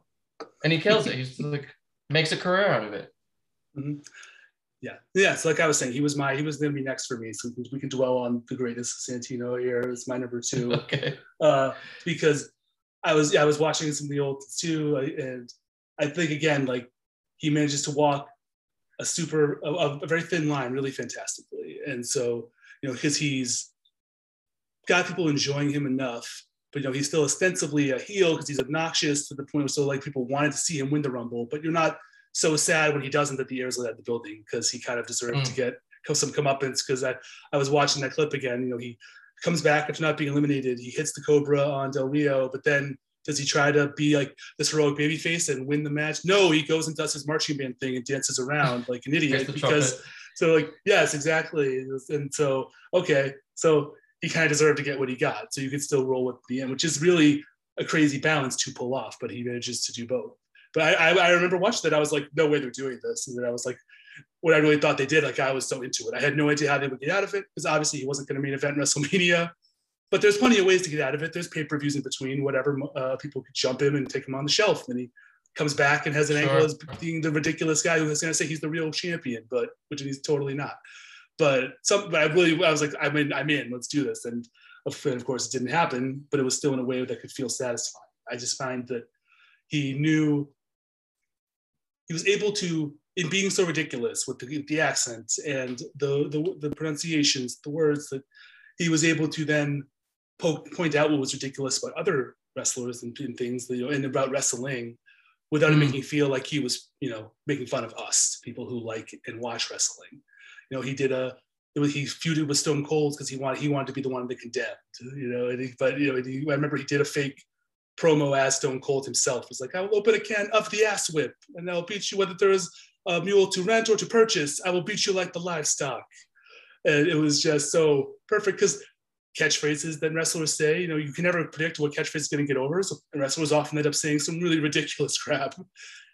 and he kills it. He's like makes a career out of it. Mm-hmm. Yeah, yeah. So like I was saying, he was my he was gonna be next for me. So we can dwell on the greatness of Santino here. It's my number two. okay. Uh, because I was yeah I was watching some of the old too, and I think again like he manages to walk a super a, a very thin line really fantastically, and so you know, because he's got people enjoying him enough, but you know, he's still ostensibly a heel because he's obnoxious to the point where so like people wanted to see him win the Rumble, but you're not so sad when he doesn't that the air's lit at the building because he kind of deserved mm. to get some comeuppance because I, I was watching that clip again, you know, he comes back after not being eliminated, he hits the Cobra on Del Rio, but then does he try to be like this heroic baby face and win the match? No, he goes and does his marching band thing and dances around like an idiot because trumpet. So like, yes, exactly. And so, okay, so he kind of deserved to get what he got. So you could still roll with the end, which is really a crazy balance to pull off, but he manages to do both. But I, I, I remember watching that. I was like, no way they're doing this. And then I was like, what I really thought they did, like I was so into it. I had no idea how they would get out of it because obviously he wasn't going to main event WrestleMania. But there's plenty of ways to get out of it. There's pay-per-views in between, whatever. Uh, people could jump him and take him on the shelf. And he comes back and has an sure. angle as being the ridiculous guy who is going to say he's the real champion, but which he's totally not. But some, but I really, I was like, I'm in, I'm in. Let's do this. And of course, it didn't happen, but it was still in a way that could feel satisfying. I just find that he knew he was able to, in being so ridiculous with the, the accents and the, the the pronunciations, the words that he was able to then poke, point out what was ridiculous about other wrestlers and, and things, you know, and about wrestling without mm. it making feel like he was, you know, making fun of us, people who like and watch wrestling. You know, he did a he feuded with Stone Cold because he wanted he wanted to be the one that condemned. You know, he, but you know, he, I remember he did a fake promo as Stone Cold himself. He's like, I will open a can of the ass whip and I'll beat you whether there is a mule to rent or to purchase. I will beat you like the livestock. And it was just so perfect because catchphrases that wrestlers say. You know, you can never predict what catchphrase is going to get over. So wrestlers often end up saying some really ridiculous crap,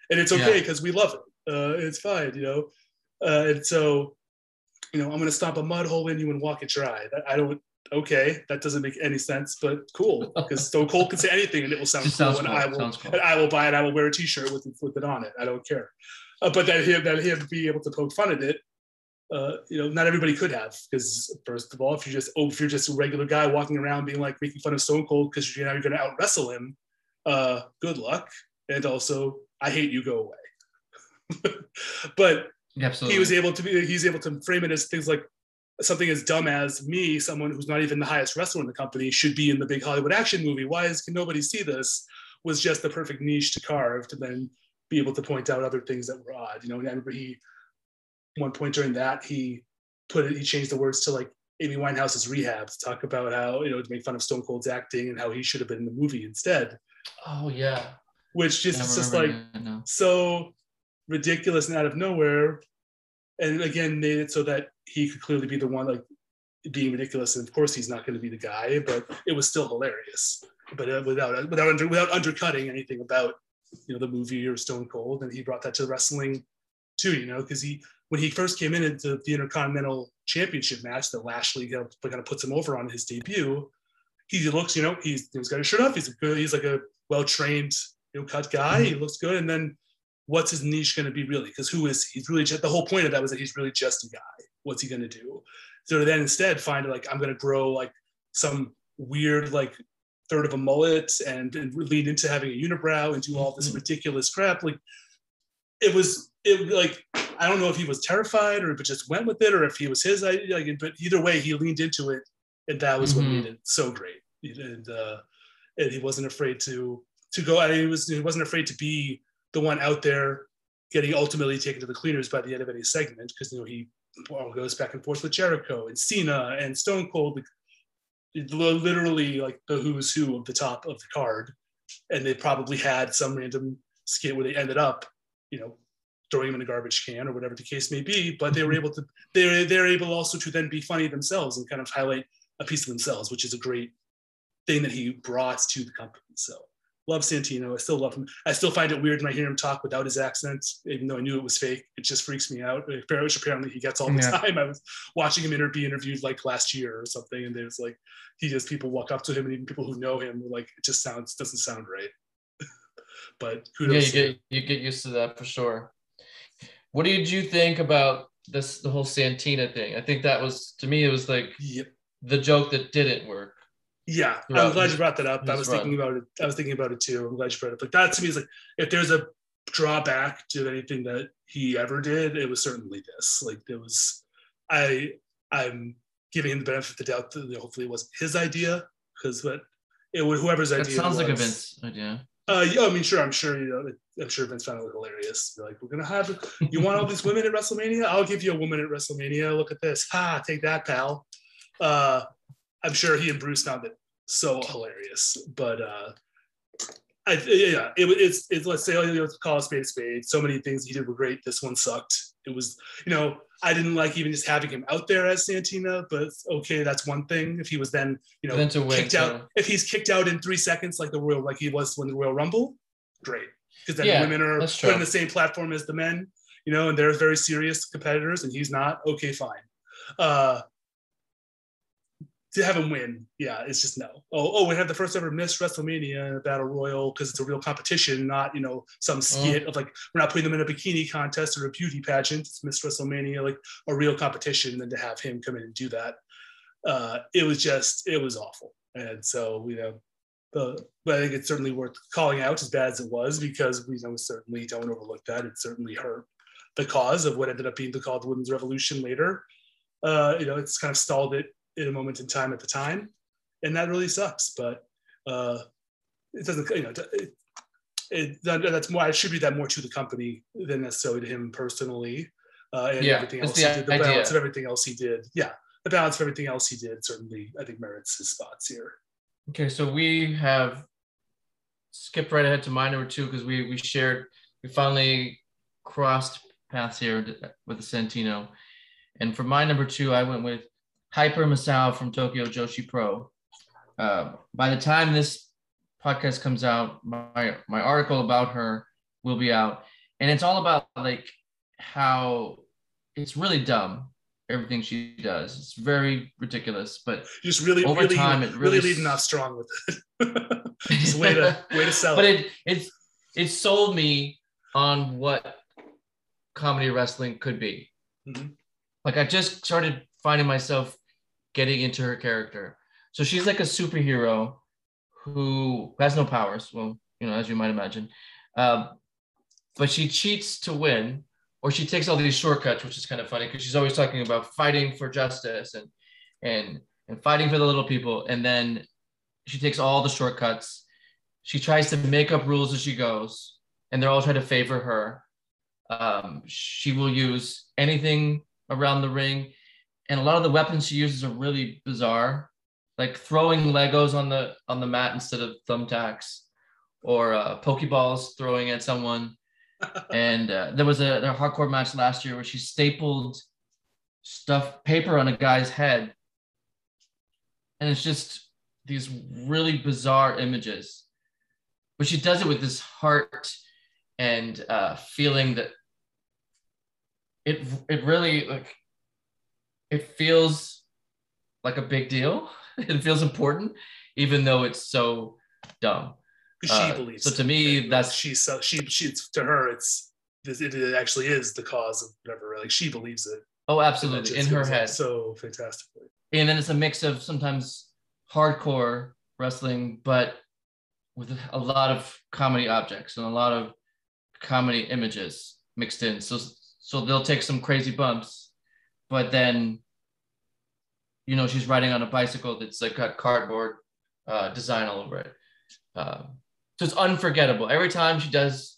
and it's okay because yeah. we love it. Uh, it's fine, you know. Uh, and so, you know, I'm going to stomp a mud hole in you and walk it dry. That, I don't. Okay, that doesn't make any sense, but cool because Stone Cold can say anything and it will sound cool, and I will, cool. and I will buy it. I will wear a T-shirt with with it on it. I don't care. Uh, but that him that him be able to poke fun at it uh, you know, not everybody could have because first of all, if you're just oh, if you're just a regular guy walking around being like making fun of Stone Cold because you're, you're going to out wrestle him, uh, good luck. And also, I hate you, go away. but Absolutely. he was able to be he's able to frame it as things like something as dumb as me, someone who's not even the highest wrestler in the company, should be in the big Hollywood action movie. Why is can nobody see this? Was just the perfect niche to carve to then be able to point out other things that were odd. You know, and he one point during that he put it he changed the words to like Amy Winehouse's rehab to talk about how you know to make fun of Stone Cold's acting and how he should have been in the movie instead. Oh yeah. Which just it's just like so ridiculous and out of nowhere. And again, made it so that he could clearly be the one like being ridiculous. And of course, he's not going to be the guy, but it was still hilarious. But uh, without without under, without undercutting anything about you know the movie or Stone Cold, and he brought that to wrestling too. You know, because he when he first came in into the Intercontinental Championship match that Lashley kind of, kind of puts him over on his debut, he looks you know he's he's got his shirt off. He's a good he's like a well trained you know cut guy. He looks good, and then what's his niche going to be really? Because who is he? he's really just the whole point of that was that he's really just a guy. What's he going to do? So then instead find like I'm going to grow like some weird like third of a mullet and, and lead into having a unibrow and do all this Mhm. ridiculous crap. Like it was it like I don't know if he was terrified or if it just went with it or if he was his idea. Like, but either way, he leaned into it, and that was what Mhm. made it so great. And uh, and he wasn't afraid to to go. I mean, he was he wasn't afraid to be the one out there getting ultimately taken to the cleaners by the end of any segment because you know he well, goes back and forth with Jericho and Cena and Stone Cold, like, literally like the who's who of the top of the card, and they probably had some random skit where they ended up, you know, throwing him in a garbage can or whatever the case may be. But they were mm-hmm. able to they're they're able also to then be funny themselves and kind of highlight a piece of themselves, which is a great thing that he brought to the company. So love Santino. I still love him. I still find it weird when I hear him talk without his accent, even though I knew it was fake. It just freaks me out, which apparently he gets all the Yeah. time. I was watching him inter- be interviewed like last year or something, and there's like he just people walk up to him, and even people who know him were like, it just sounds doesn't sound right. but Yeah, you get you get used to that for sure. What did you think about this the whole Santina thing? I think that was to me it was like Yep. the joke that didn't work. Yeah, I'm glad his- you brought that up. I was run. thinking about it. I was thinking about it too. I'm glad you brought it up. Like that to me is like if there's a drawback to anything that he ever did, it was certainly this. Like there was, I I'm giving him the benefit of the doubt that hopefully it wasn't his idea because but it would whoever's idea. That sounds like a Vince idea. Uh, yeah, I mean, sure, I'm sure you know. I'm sure Vince found it hilarious. They're like, we're gonna have you want all these women at WrestleMania? I'll give you a woman at WrestleMania. Look at this. Ha, take that, pal. Uh, I'm sure he and Bruce found it so hilarious. But uh, I, yeah, it, it's, it's let's say you know, call a spade a spade. So many things he did were great. This one sucked. It was, you know, I didn't like even just having him out there as Santina, but okay, that's one thing. If he was then, you know, Then to win, kicked out, if he's kicked out in three seconds like the Royal, like he was when the Royal Rumble, great. Because then Yeah, the women are put in the same platform as the men, you know, and they're very serious competitors, and he's not. Okay, fine. Uh, to have him win, yeah, it's just no. Oh, oh, we have the first ever Miss WrestleMania Battle Royal because it's a real competition, not you know some skit of like we're not putting them in a bikini contest or a beauty pageant. It's Miss WrestleMania, like a real competition. And then to have him come in and do that, uh, it was just it was awful. And so you know, the but I think it's certainly worth calling out as bad as it was because we know certainly don't overlook that. It certainly hurt the cause of what ended up being the call of the women's revolution later. Uh, you know, it's kind of stalled it in a moment in time at the time, and that really sucks. But uh, it doesn't, you know, it, it, that, that's more. I attribute that more to the company than necessarily to him personally. Uh, and Yeah, everything else the he did, the idea. balance of everything else he did. Yeah, the balance of everything else he did certainly, I think, merits his spots here. Okay, so we have skipped right ahead to my number two because we we shared we finally crossed paths here with the Santino, and for my number two, I went with Hyper Misao from Tokyo Joshi Pro. Uh, by the time this podcast comes out, my my article about her will be out, and it's all about like how it's really dumb everything she does. It's very ridiculous, but Just really, Over really, time, it really, really leading off strong with it. Just way to way to sell but it. it it's it sold me on what comedy wrestling could be Mhm. Like I just started finding myself getting into her character. So she's like a superhero who has no powers. Well, you know, as you might imagine. Um, but she cheats to win, or she takes all these shortcuts, which is kind of funny because she's always talking about fighting for justice and and and fighting for the little people. And then she takes all the shortcuts. She tries to make up rules as she goes, and they're all trying to favor her. Um, she will use anything around the ring, and a lot of the weapons she uses are really bizarre, like throwing Legos on the on the mat instead of thumbtacks, or uh, Pokeballs throwing at someone. And uh, there was a, a hardcore match last year where she stapled stuff paper on a guy's head. And it's just these really bizarre images. But she does it with this heart and uh, feeling that it it really like it feels like a big deal. It feels important even though it's so dumb she Uh, believes. so to me, that's- she so she she to her it's this it, it actually is the cause of whatever. Like she believes it. oh absolutely in her head So fantastically. and then it's a mix of sometimes hardcore wrestling but with a lot of comedy objects and a lot of comedy images mixed in so so they'll take some crazy bumps but then you know she's riding on a bicycle that's like got cardboard uh, design all over it um, so it's unforgettable every time she does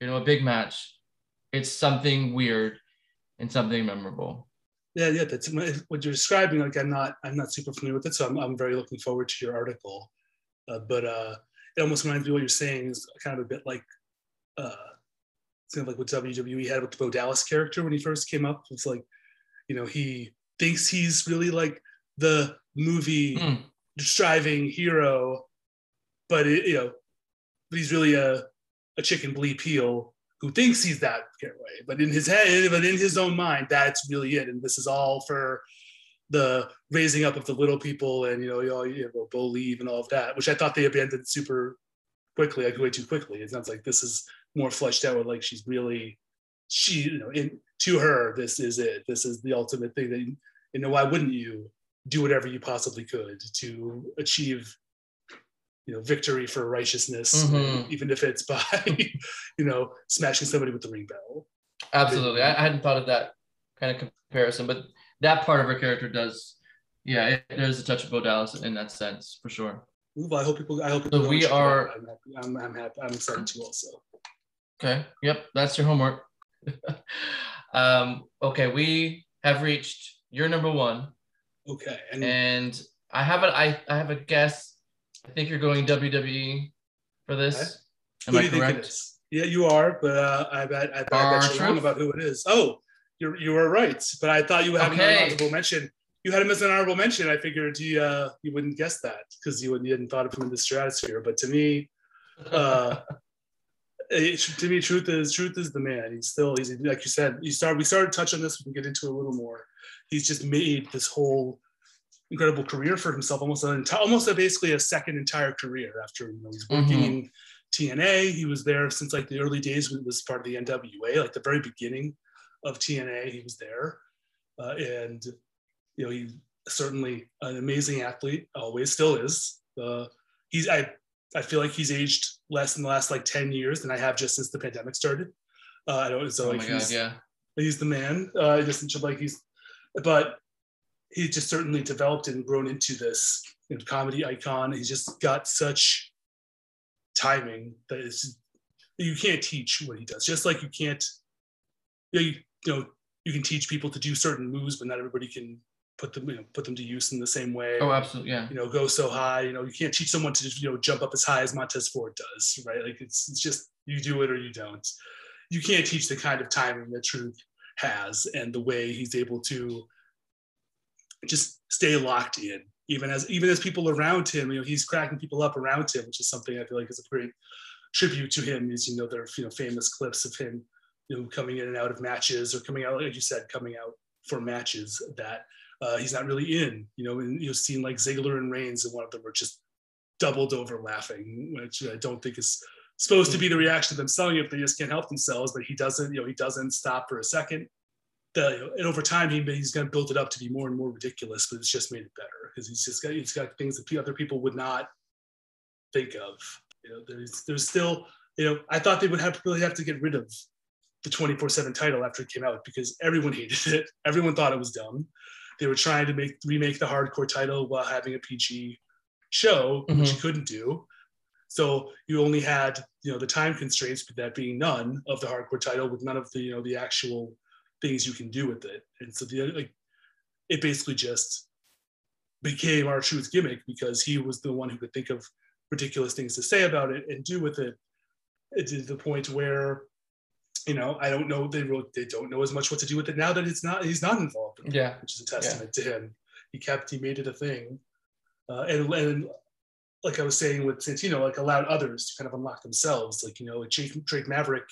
you know a big match it's something weird and something memorable Yeah, yeah. That's what you're describing. Like I'm not I'm not super familiar with it, so I'm I'm very looking forward to your article. Uh, but uh, it almost reminds me of what you're saying is kind of a bit like uh, it's kind of like what WWE had with the Bo Dallas character when he first came up. It's like, you know, he thinks he's really like the movie Mm. striving hero, but it, you know, but he's really a a chicken bleep heel who thinks he's that way. But in his head, but in his own mind, that's really it. And this is all for the raising up of the little people and you know, you know, you know Bo and all of that, which I thought they abandoned super quickly, like way too quickly. It sounds like this is more fleshed out with like she's really she, you know, in to her, this is it. This is the ultimate thing that you know, why wouldn't you do whatever you possibly could to achieve you know victory for righteousness Mhm. even if it's by you know smashing somebody with the ring bell Absolutely. I, I hadn't thought of that kind of comparison, but that part of her character does, yeah, it, there's a touch of Bo Dallas in that sense for sure. Ooh, I hope people. I hope people. So we check it out. are- I'm happy. I'm, I'm happy. I'm excited too. Also. Okay. Yep. That's your homework. um, okay. We have reached your number one, Okay. And and I have a I, I have a guess. I think you're going WWE for this. Am who I do you think it correct? Yeah, you are. But uh, I bet I bet, you're wrong about who it is. Oh, you're you were right. But I thought you had an honorable mention. You had him as an honorable mention. I figured you uh, you wouldn't guess that because you, wouldn't- you hadn't thought of him in the stratosphere. But to me, uh, it, to me, truth is truth is the man. He's still he's like you said. You start we started to touch on this. We can get into it a little more. He's just made this whole incredible career for himself, almost an almost a, basically a second entire career after you know he's working Mhm. in TNA. He was there since like the early days when it was part of the NWA, like the very beginning of TNA. He was there, uh, and you know he's certainly an amazing athlete. Always still is. Uh, he's I I feel like he's aged less in the last like ten years than I have just since the pandemic started. Uh, I don't so oh like god, he's, yeah. he's the man. Uh, just like he's, but he's just certainly developed and grown into this you know, comedy icon. He's just got such timing that it's you can't teach what he does. Just like you can't, you know, you, you know, you can teach people to do certain moves, but not everybody can put them, you know, put them to use in the same way. Oh, absolutely, yeah. You know, go so high. You know, you can't teach someone to just, you know jump up as high as Montez Ford does, right? Like it's it's just you do it or you don't. You can't teach the kind of timing that Truth has and the way he's able to just stay locked in, even as even as people around him, you know, he's cracking people up around him, which is something I feel like is a great tribute to him. Is you know there are you know famous clips of him, you know, coming in and out of matches or coming out like you said, coming out for matches that uh, he's not really in. You know, and you've seen like Ziggler and Reigns, and one of them were just doubled over laughing, which I don't think is supposed to be the reaction of them selling it. They just can't help themselves, but he doesn't. You know, he doesn't stop for a second. The and over time he he's going to build it up to be more and more ridiculous, but it's just made it better because he's just got he's got things that other people would not think of. You know, there's there's still you know I thought they would have really have to get rid of the 24/7 title after it came out because everyone hated it. Everyone thought it was dumb. They were trying to make remake the hardcore title while having a PG show, mm-hmm. which you couldn't do. So you only had, you know, the time constraints, but that being none of the hardcore title with none of the, you know, the actual things you can do with it. And so the like it basically just became R-Truth gimmick because he was the one who could think of ridiculous things to say about it and do with it. It to the point where, you know, I don't know they really they don't know as much what to do with it now that it's not he's not involved. In yeah, which is a testament yeah. to him. He kept he made it a thing, uh, and and like I was saying with Santino, like allowed others to kind of unlock themselves. Like you know, like Drake Maverick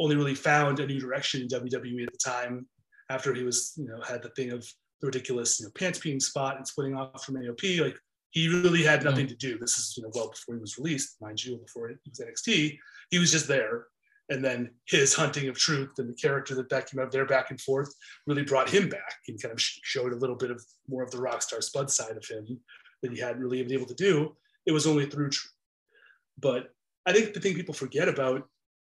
only really found a new direction in WWE at the time after he was, you know, had the thing of the ridiculous, you know, pants peeing spot and splitting off from AOP. Like he really had nothing mm. to do. This is, you know, well before he was released, mind you, before he was NXT. He was just there. And then his hunting of truth and the character that that came out there back and forth really brought him back and kind of showed a little bit of more of the Rockstar Spud side of him that he hadn't really been able to do. It was only through truth. But I think the thing people forget about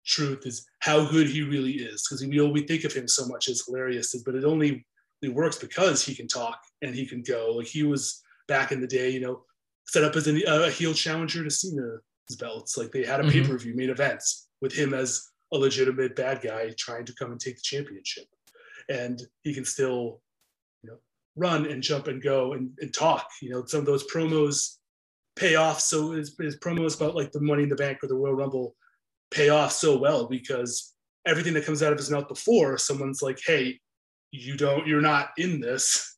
truth is how good he really is because we we think of him so much as hilarious but it only it works because he can talk and he can go. Like he was back in the day you know set up as a, a heel challenger to Cena's belts. Like they had a mm-hmm. pay-per-view made events with him as a legitimate bad guy trying to come and take the championship. And he can still you know run and jump and go and, and talk. You know some of those promos pay off. So his, his promos about like the money in the bank or the royal rumble pay off so well because everything that comes out of his mouth before someone's like hey you don't you're not in this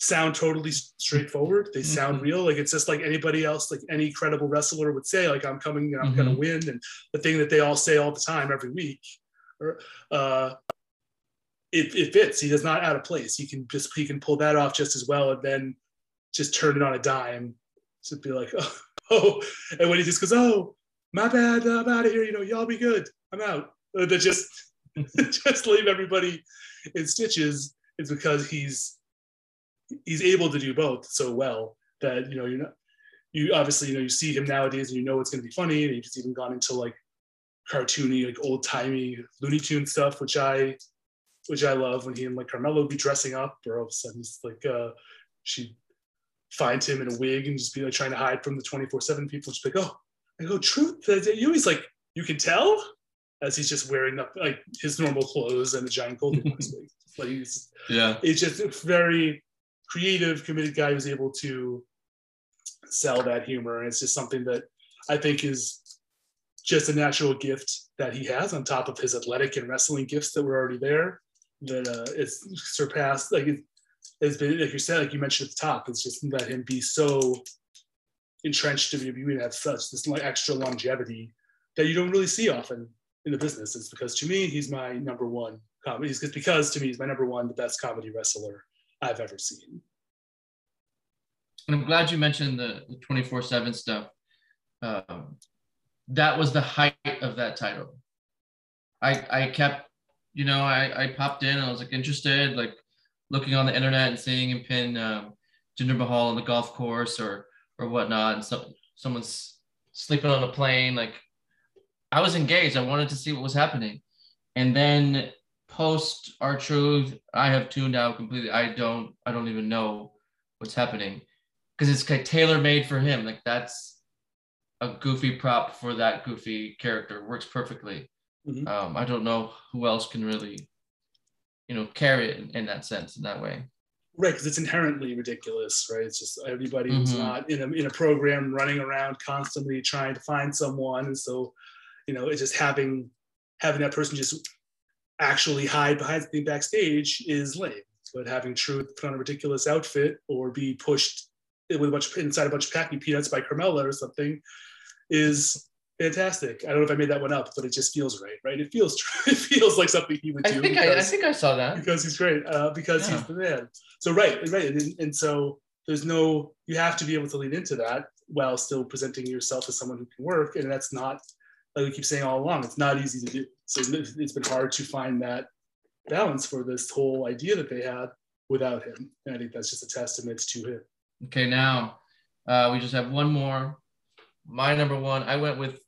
sound totally straightforward. They sound mm-hmm. real. Like it's just like anybody else like any credible wrestler would say like i'm coming and i'm mm-hmm. gonna win and the thing that they all say all the time every week or uh it, it fits. He does not out of place. He can just he can pull that off just as well and then just turn it on a dime. To be like oh, oh and when he just goes oh my bad, I'm out of here. You know, y'all be good. I'm out. Uh, that just just leave everybody in stitches is because he's he's able to do both so well that you know you're not you obviously you know you see him nowadays and you know it's going to be funny and he's even gone into like cartoony like old timey Looney Tune stuff which I which I love when he and like Carmella be dressing up or all of a sudden he's like uh she finds him in a wig and just be like trying to hide from the 24 7 people just like oh I go, truth, you he's like, you can tell as he's just wearing up like his normal clothes and a giant golden like he's yeah, it's just a very creative, committed guy who's able to sell that humor. And it's just something that I think is just a natural gift that he has on top of his athletic and wrestling gifts that were already there. That uh, it's surpassed. Like it, has been, like you said, like you mentioned at the top, it's just let him be so entrenched WWE have such this like extra longevity that you don't really see often in the business. It's because to me, he's my number one comedy. It's because to me, he's my number one, the best comedy wrestler I've ever seen. And I'm glad you mentioned the 24 7 stuff. Um, that was the height of that title. I, I kept, you know, I, I popped in and I was like interested, like looking on the internet and seeing him pin um, Jinder Mahal on the golf course or or whatnot, and so, someone's sleeping on a plane. Like I was engaged. I wanted to see what was happening. And then post R-Truth, I have tuned out completely. I don't I don't even know what's happening because it's like tailor made for him. Like that's a goofy prop for that goofy character. Works perfectly. Mm-hmm. Um, I don't know who else can really, you know, carry it in, in that sense in that way. Right, because it's inherently ridiculous, right? It's just everybody mm-hmm. who's not in a, in a program running around constantly trying to find someone. And so, you know, it's just having having that person just actually hide behind something backstage is lame. But having Truth put on a ridiculous outfit or be pushed with a bunch of, inside a bunch of packing peanuts by Carmella or something is fantastic. I don't know if I made that one up, but it just feels right, right? It feels true. it feels like something he would do. I think because, I, I, think I saw that because he's great. Uh, because yeah. he's the man. So right, right, and, and, so there's no you have to be able to lean into that while still presenting yourself as someone who can work, and that's not like we keep saying all along. It's not easy to do. So it's been hard to find that balance for this whole idea that they had without him. And I think that's just a testament to him. Okay, now uh, we just have one more. My number one, I went with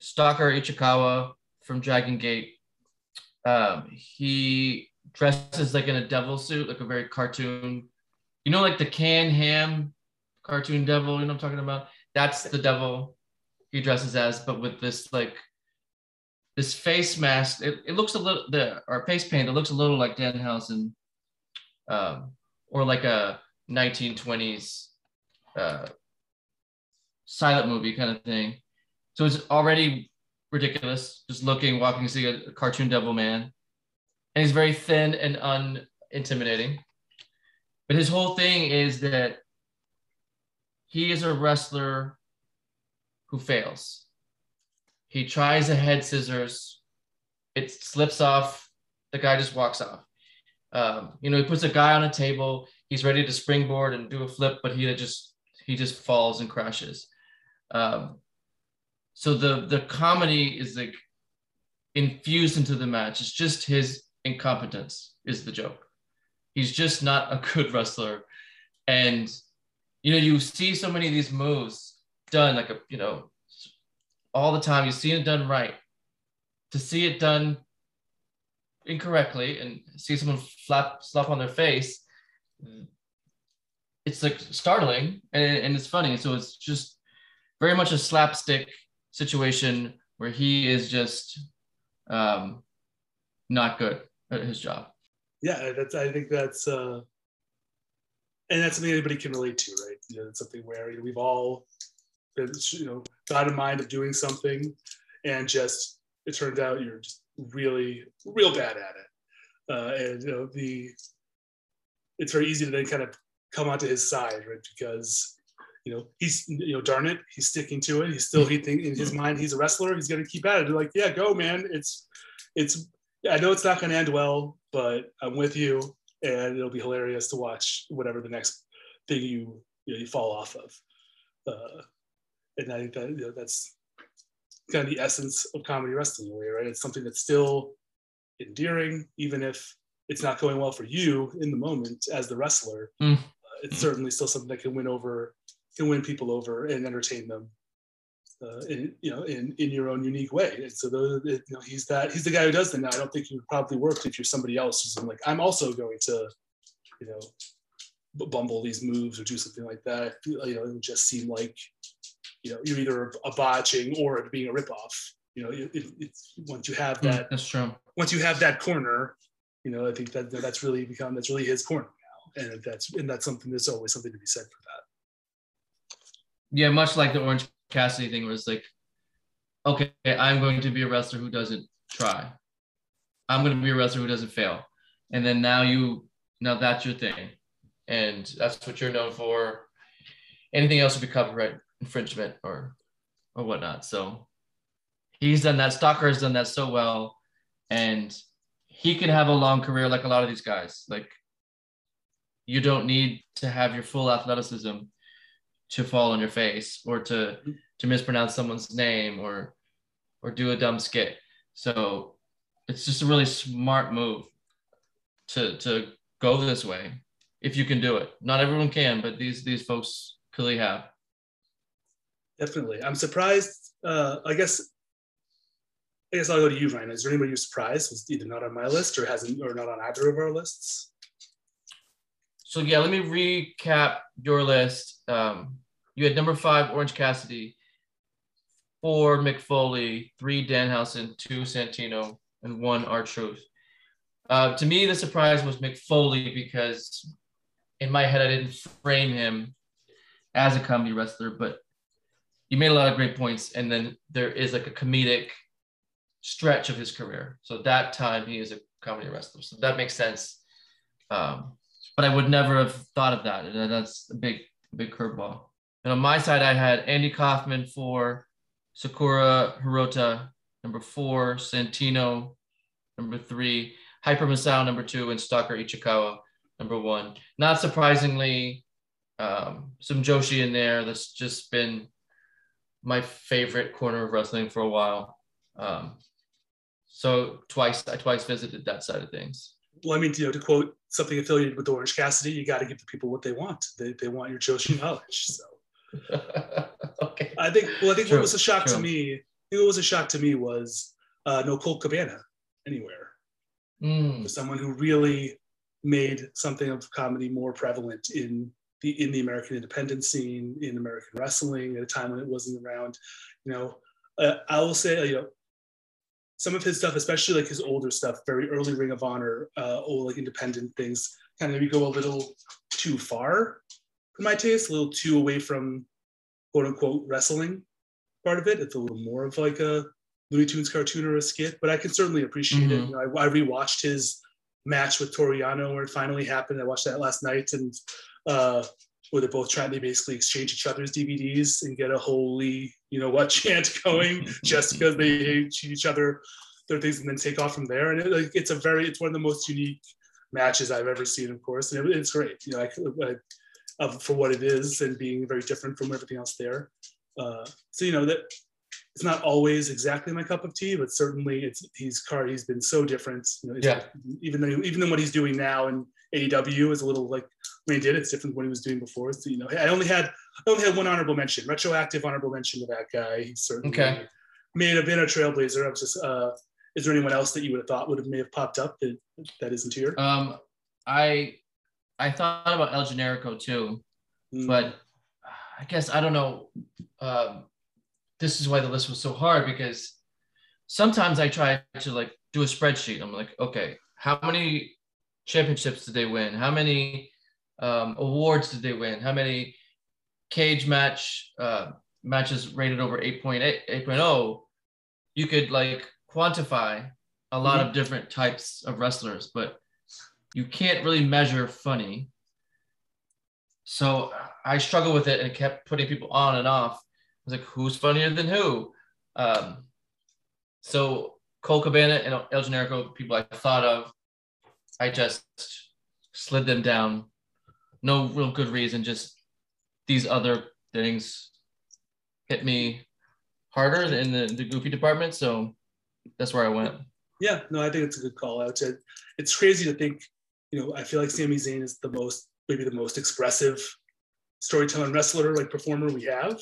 Stalker Ichikawa from Dragon Gate. Um, he dresses like in a devil suit, like a very cartoon. You know, like the Can Ham cartoon devil. You know I'm talking about? That's the devil he dresses as, but with this like this face mask. It, it looks a little the or face paint. It looks a little like Danhausen, um, or like a 1920s uh, silent movie kind of thing. So it's already ridiculous, just looking, walking, see a, a cartoon devil man. And he's very thin and unintimidating. But his whole thing is that he is a wrestler who fails. He tries a head scissors, it slips off, the guy just walks off. Um, you know, he puts a guy on a table, he's ready to springboard and do a flip, but he just he just falls and crashes. Um, so the the comedy is like infused into the match. It's just his incompetence is the joke. He's just not a good wrestler, and you know you see so many of these moves done like a you know all the time. You see it done right. To see it done incorrectly and see someone flap slap on their face, it's like startling and, and it's funny. So it's just very much a slapstick situation where he is just um, not good at his job. Yeah, that's. I think that's, uh, and that's something anybody can relate to, right? You know, it's something where you know, we've all been, you know, got in mind of doing something, and just it turns out you're just really, real bad at it, uh, and you know the. It's very easy to then kind of come onto his side, right? Because you know, he's, you know, darn it, he's sticking to it. He's still, he think in his mind, he's a wrestler. He's going to keep at it. They're like, yeah, go, man. It's, it's, I know it's not going to end well, but I'm with you, and it'll be hilarious to watch whatever the next thing you, you, know, you fall off of. Uh, and I think that you know, that's kind of the essence of comedy wrestling, in a way, right? It's something that's still endearing, even if it's not going well for you in the moment as the wrestler. Mm. Uh, it's certainly still something that can win over can win people over and entertain them uh, in you know in in your own unique way. And so the, you know he's that he's the guy who does that now. I don't think you would probably work if you're somebody else who's like I'm also going to you know bumble these moves or do something like that. You know it would just seem like you know you're either a botching or it being a ripoff. You know it, it, once you have that that's true. Once you have that corner, you know I think that that's really become that's really his corner now, and that's and that's something that's always something to be said for that yeah, much like the Orange Cassidy thing where it's like, okay, I'm going to be a wrestler who doesn't try. I'm going to be a wrestler who doesn't fail. And then now you, now that's your thing. And that's what you're known for. Anything else would be copyright infringement or, or whatnot. So he's done that. Stalker has done that so well. And he can have a long career like a lot of these guys. Like you don't need to have your full athleticism to fall on your face or to to mispronounce someone's name or or do a dumb skit. So it's just a really smart move to to go this way if you can do it. Not everyone can, but these these folks clearly have. Definitely, I'm surprised. Uh, I guess I guess I'll go to you, Ryan. Is there anybody you're surprised was either not on my list or hasn't or not on either of our lists? So yeah, let me recap your list. Um, you had number five Orange Cassidy, four Mick Foley, three Danhausen, two Santino, and one R-Truth. Uh, to me, the surprise was Mick Foley because in my head I didn't frame him as a comedy wrestler, but you made a lot of great points, and then there is like a comedic stretch of his career. So that time he is a comedy wrestler. So that makes sense. Um, but I would never have thought of that. That's a big, big curveball. And on my side, I had Andy Kaufman for Sakura Hirota, number four, Santino, number three, Hyper Misao, number two, and Stalker Ichikawa, number one. Not surprisingly, um, some Joshi in there. That's just been my favorite corner of wrestling for a while. Um, so twice I twice visited that side of things. Well, I mean, you know, to quote something affiliated with Orange Cassidy, you got to give the people what they want. They, they want your Joshi knowledge. So okay. I think. Well, I think True, what was a shock true. to me. I think what was a shock to me was uh, no Colt Cabana anywhere. Mm, For someone who really made something of comedy more prevalent in the in the American independent scene, in American wrestling at a time when it wasn't around. You know, uh, I will say, you know, some of his stuff, especially like his older stuff, very early Ring of Honor, uh, old like independent things, kind of maybe go a little too far for my taste, a little too away from quote unquote wrestling part of it. It's a little more of like a Looney Tunes cartoon or a skit, but I can certainly appreciate it. Mhm. You know, I, I rewatched his match with Toriano where it finally happened. I watched that last night and uh, where they're both trying to basically exchange each other's DVDs and get a holy, you know what, chant going just because they hate each other, their things, and then take off from there. And it, like, it's a very, it's one of the most unique matches I've ever seen, of course, and it, it's great. You know, I, I, for what it is and being very different from everything else there. Uh, so you know that it's not always exactly my cup of tea, but certainly it's he's car he's been so different. You know, Yeah. Even though even than what he's doing now in AEW is a little like when he did it's different than what he was doing before. So you know, I only had I only had one honorable mention, retroactive honorable mention to that guy. He certainly Okay. may have been a trailblazer. I was just uh, is there anyone else that you would have thought would have may have popped up that that isn't here? um, I I thought about El Generico too, Mm. but I guess I don't know. Um, this is why the list was so hard because sometimes I try to like do a spreadsheet. I'm like, okay, how many championships did they win? How many um, awards did they win? How many Cagematch uh, matches rated over 8.8, 8.0? You could like quantify a lot of different types of wrestlers, but you can't really measure funny. So I struggled with it and kept putting people on and off. I was like, who's funnier than who? Um, so Colt Cabana and El Generico, people I thought of, I just slid them down. No real good reason, just these other things hit me harder in the, the goofy department. So that's where I went. Yeah, no, I think it's a good call out. It's crazy to think, you know, I feel like Sami Zayn is the most, maybe the most expressive storytelling wrestler, like performer we have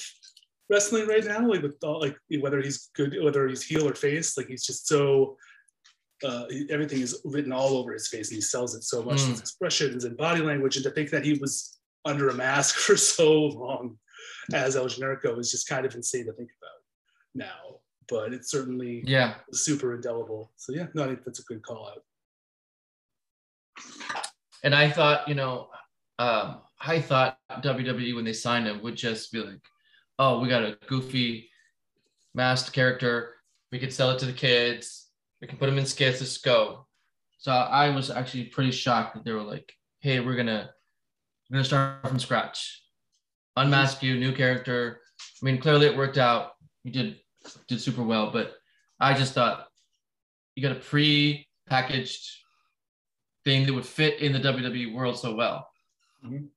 wrestling right now. Like with all, like whether he's good, whether he's heel or face, like he's just so. Uh, everything is written all over his face, and he sells it so much. Mm. His expressions and body language, and to think that he was under a mask for so long as El Generico is just kind of insane to think about now. But it's certainly Yeah. super indelible. So yeah, no, I think that's a good call out. And I thought, you know, um, I thought WWE when they signed him would just be like, oh, we got a goofy masked character. We could sell it to the kids. We can put him in skits. Let's go. So I was actually pretty shocked that they were like, hey, we're gonna we're gonna start from scratch. Unmask you, new character. I mean, clearly it worked out. You did did super well, but I just thought you got a pre-packaged thing that would fit in the WWE world so well. Mhm.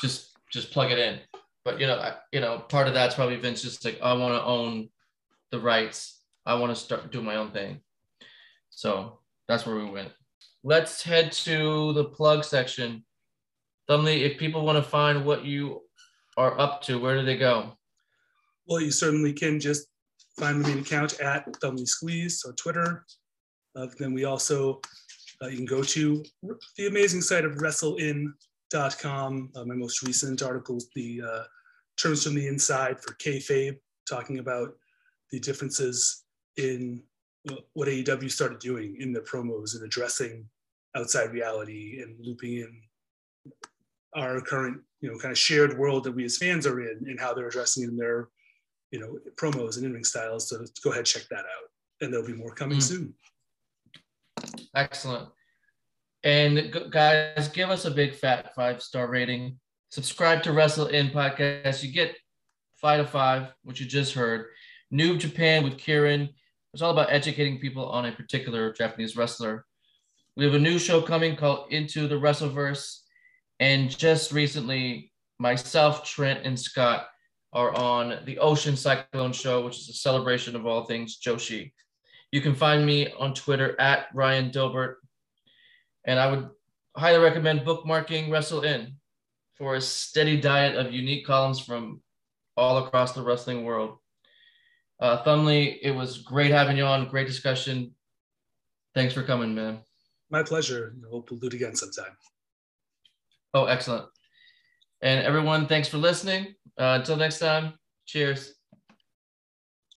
Just just plug it in. But you know, I, you know, part of that's probably Vince just like I want to own the rights. I want to start doing my own thing. So that's where we went. Let's head to the plug section. Thumbly, if people want to find what you are up to, where do they go? Well, you certainly can just find the main account at Thumbly Squeeze on Twitter. Uh, then we also, uh, you can go to the amazing site of WrestleIn.com. Uh, my most recent articles, the uh, terms from the inside for kayfabe, talking about the differences in what AEW started doing in their promos and addressing outside reality and looping in our current, you know, kind of shared world that we as fans are in and how they're addressing in their you know, promos and in-ring styles. So go ahead, check that out. And there'll be more coming Mm. soon. Excellent. And guys, give us a big fat five star rating. Subscribe to Wrestle In Podcast. You get five to five, which you just heard. New Japan with Kieran. It's all about educating people on a particular Japanese wrestler. We have a new show coming called Into the Wrestleverse. And just recently, myself, Trent, and Scott are on the Ocean Cyclone Show, which is a celebration of all things Joshi. You can find me on Twitter at Ryan Dilbert. And I would highly recommend bookmarking Wrestle In for a steady diet of unique columns from all across the wrestling world. Uh, Thumley, it was great having you on. Great discussion. Thanks for coming, man. My pleasure. Hope we'll do it again sometime. Oh, excellent. And everyone, thanks for listening. Uh, until next time, cheers.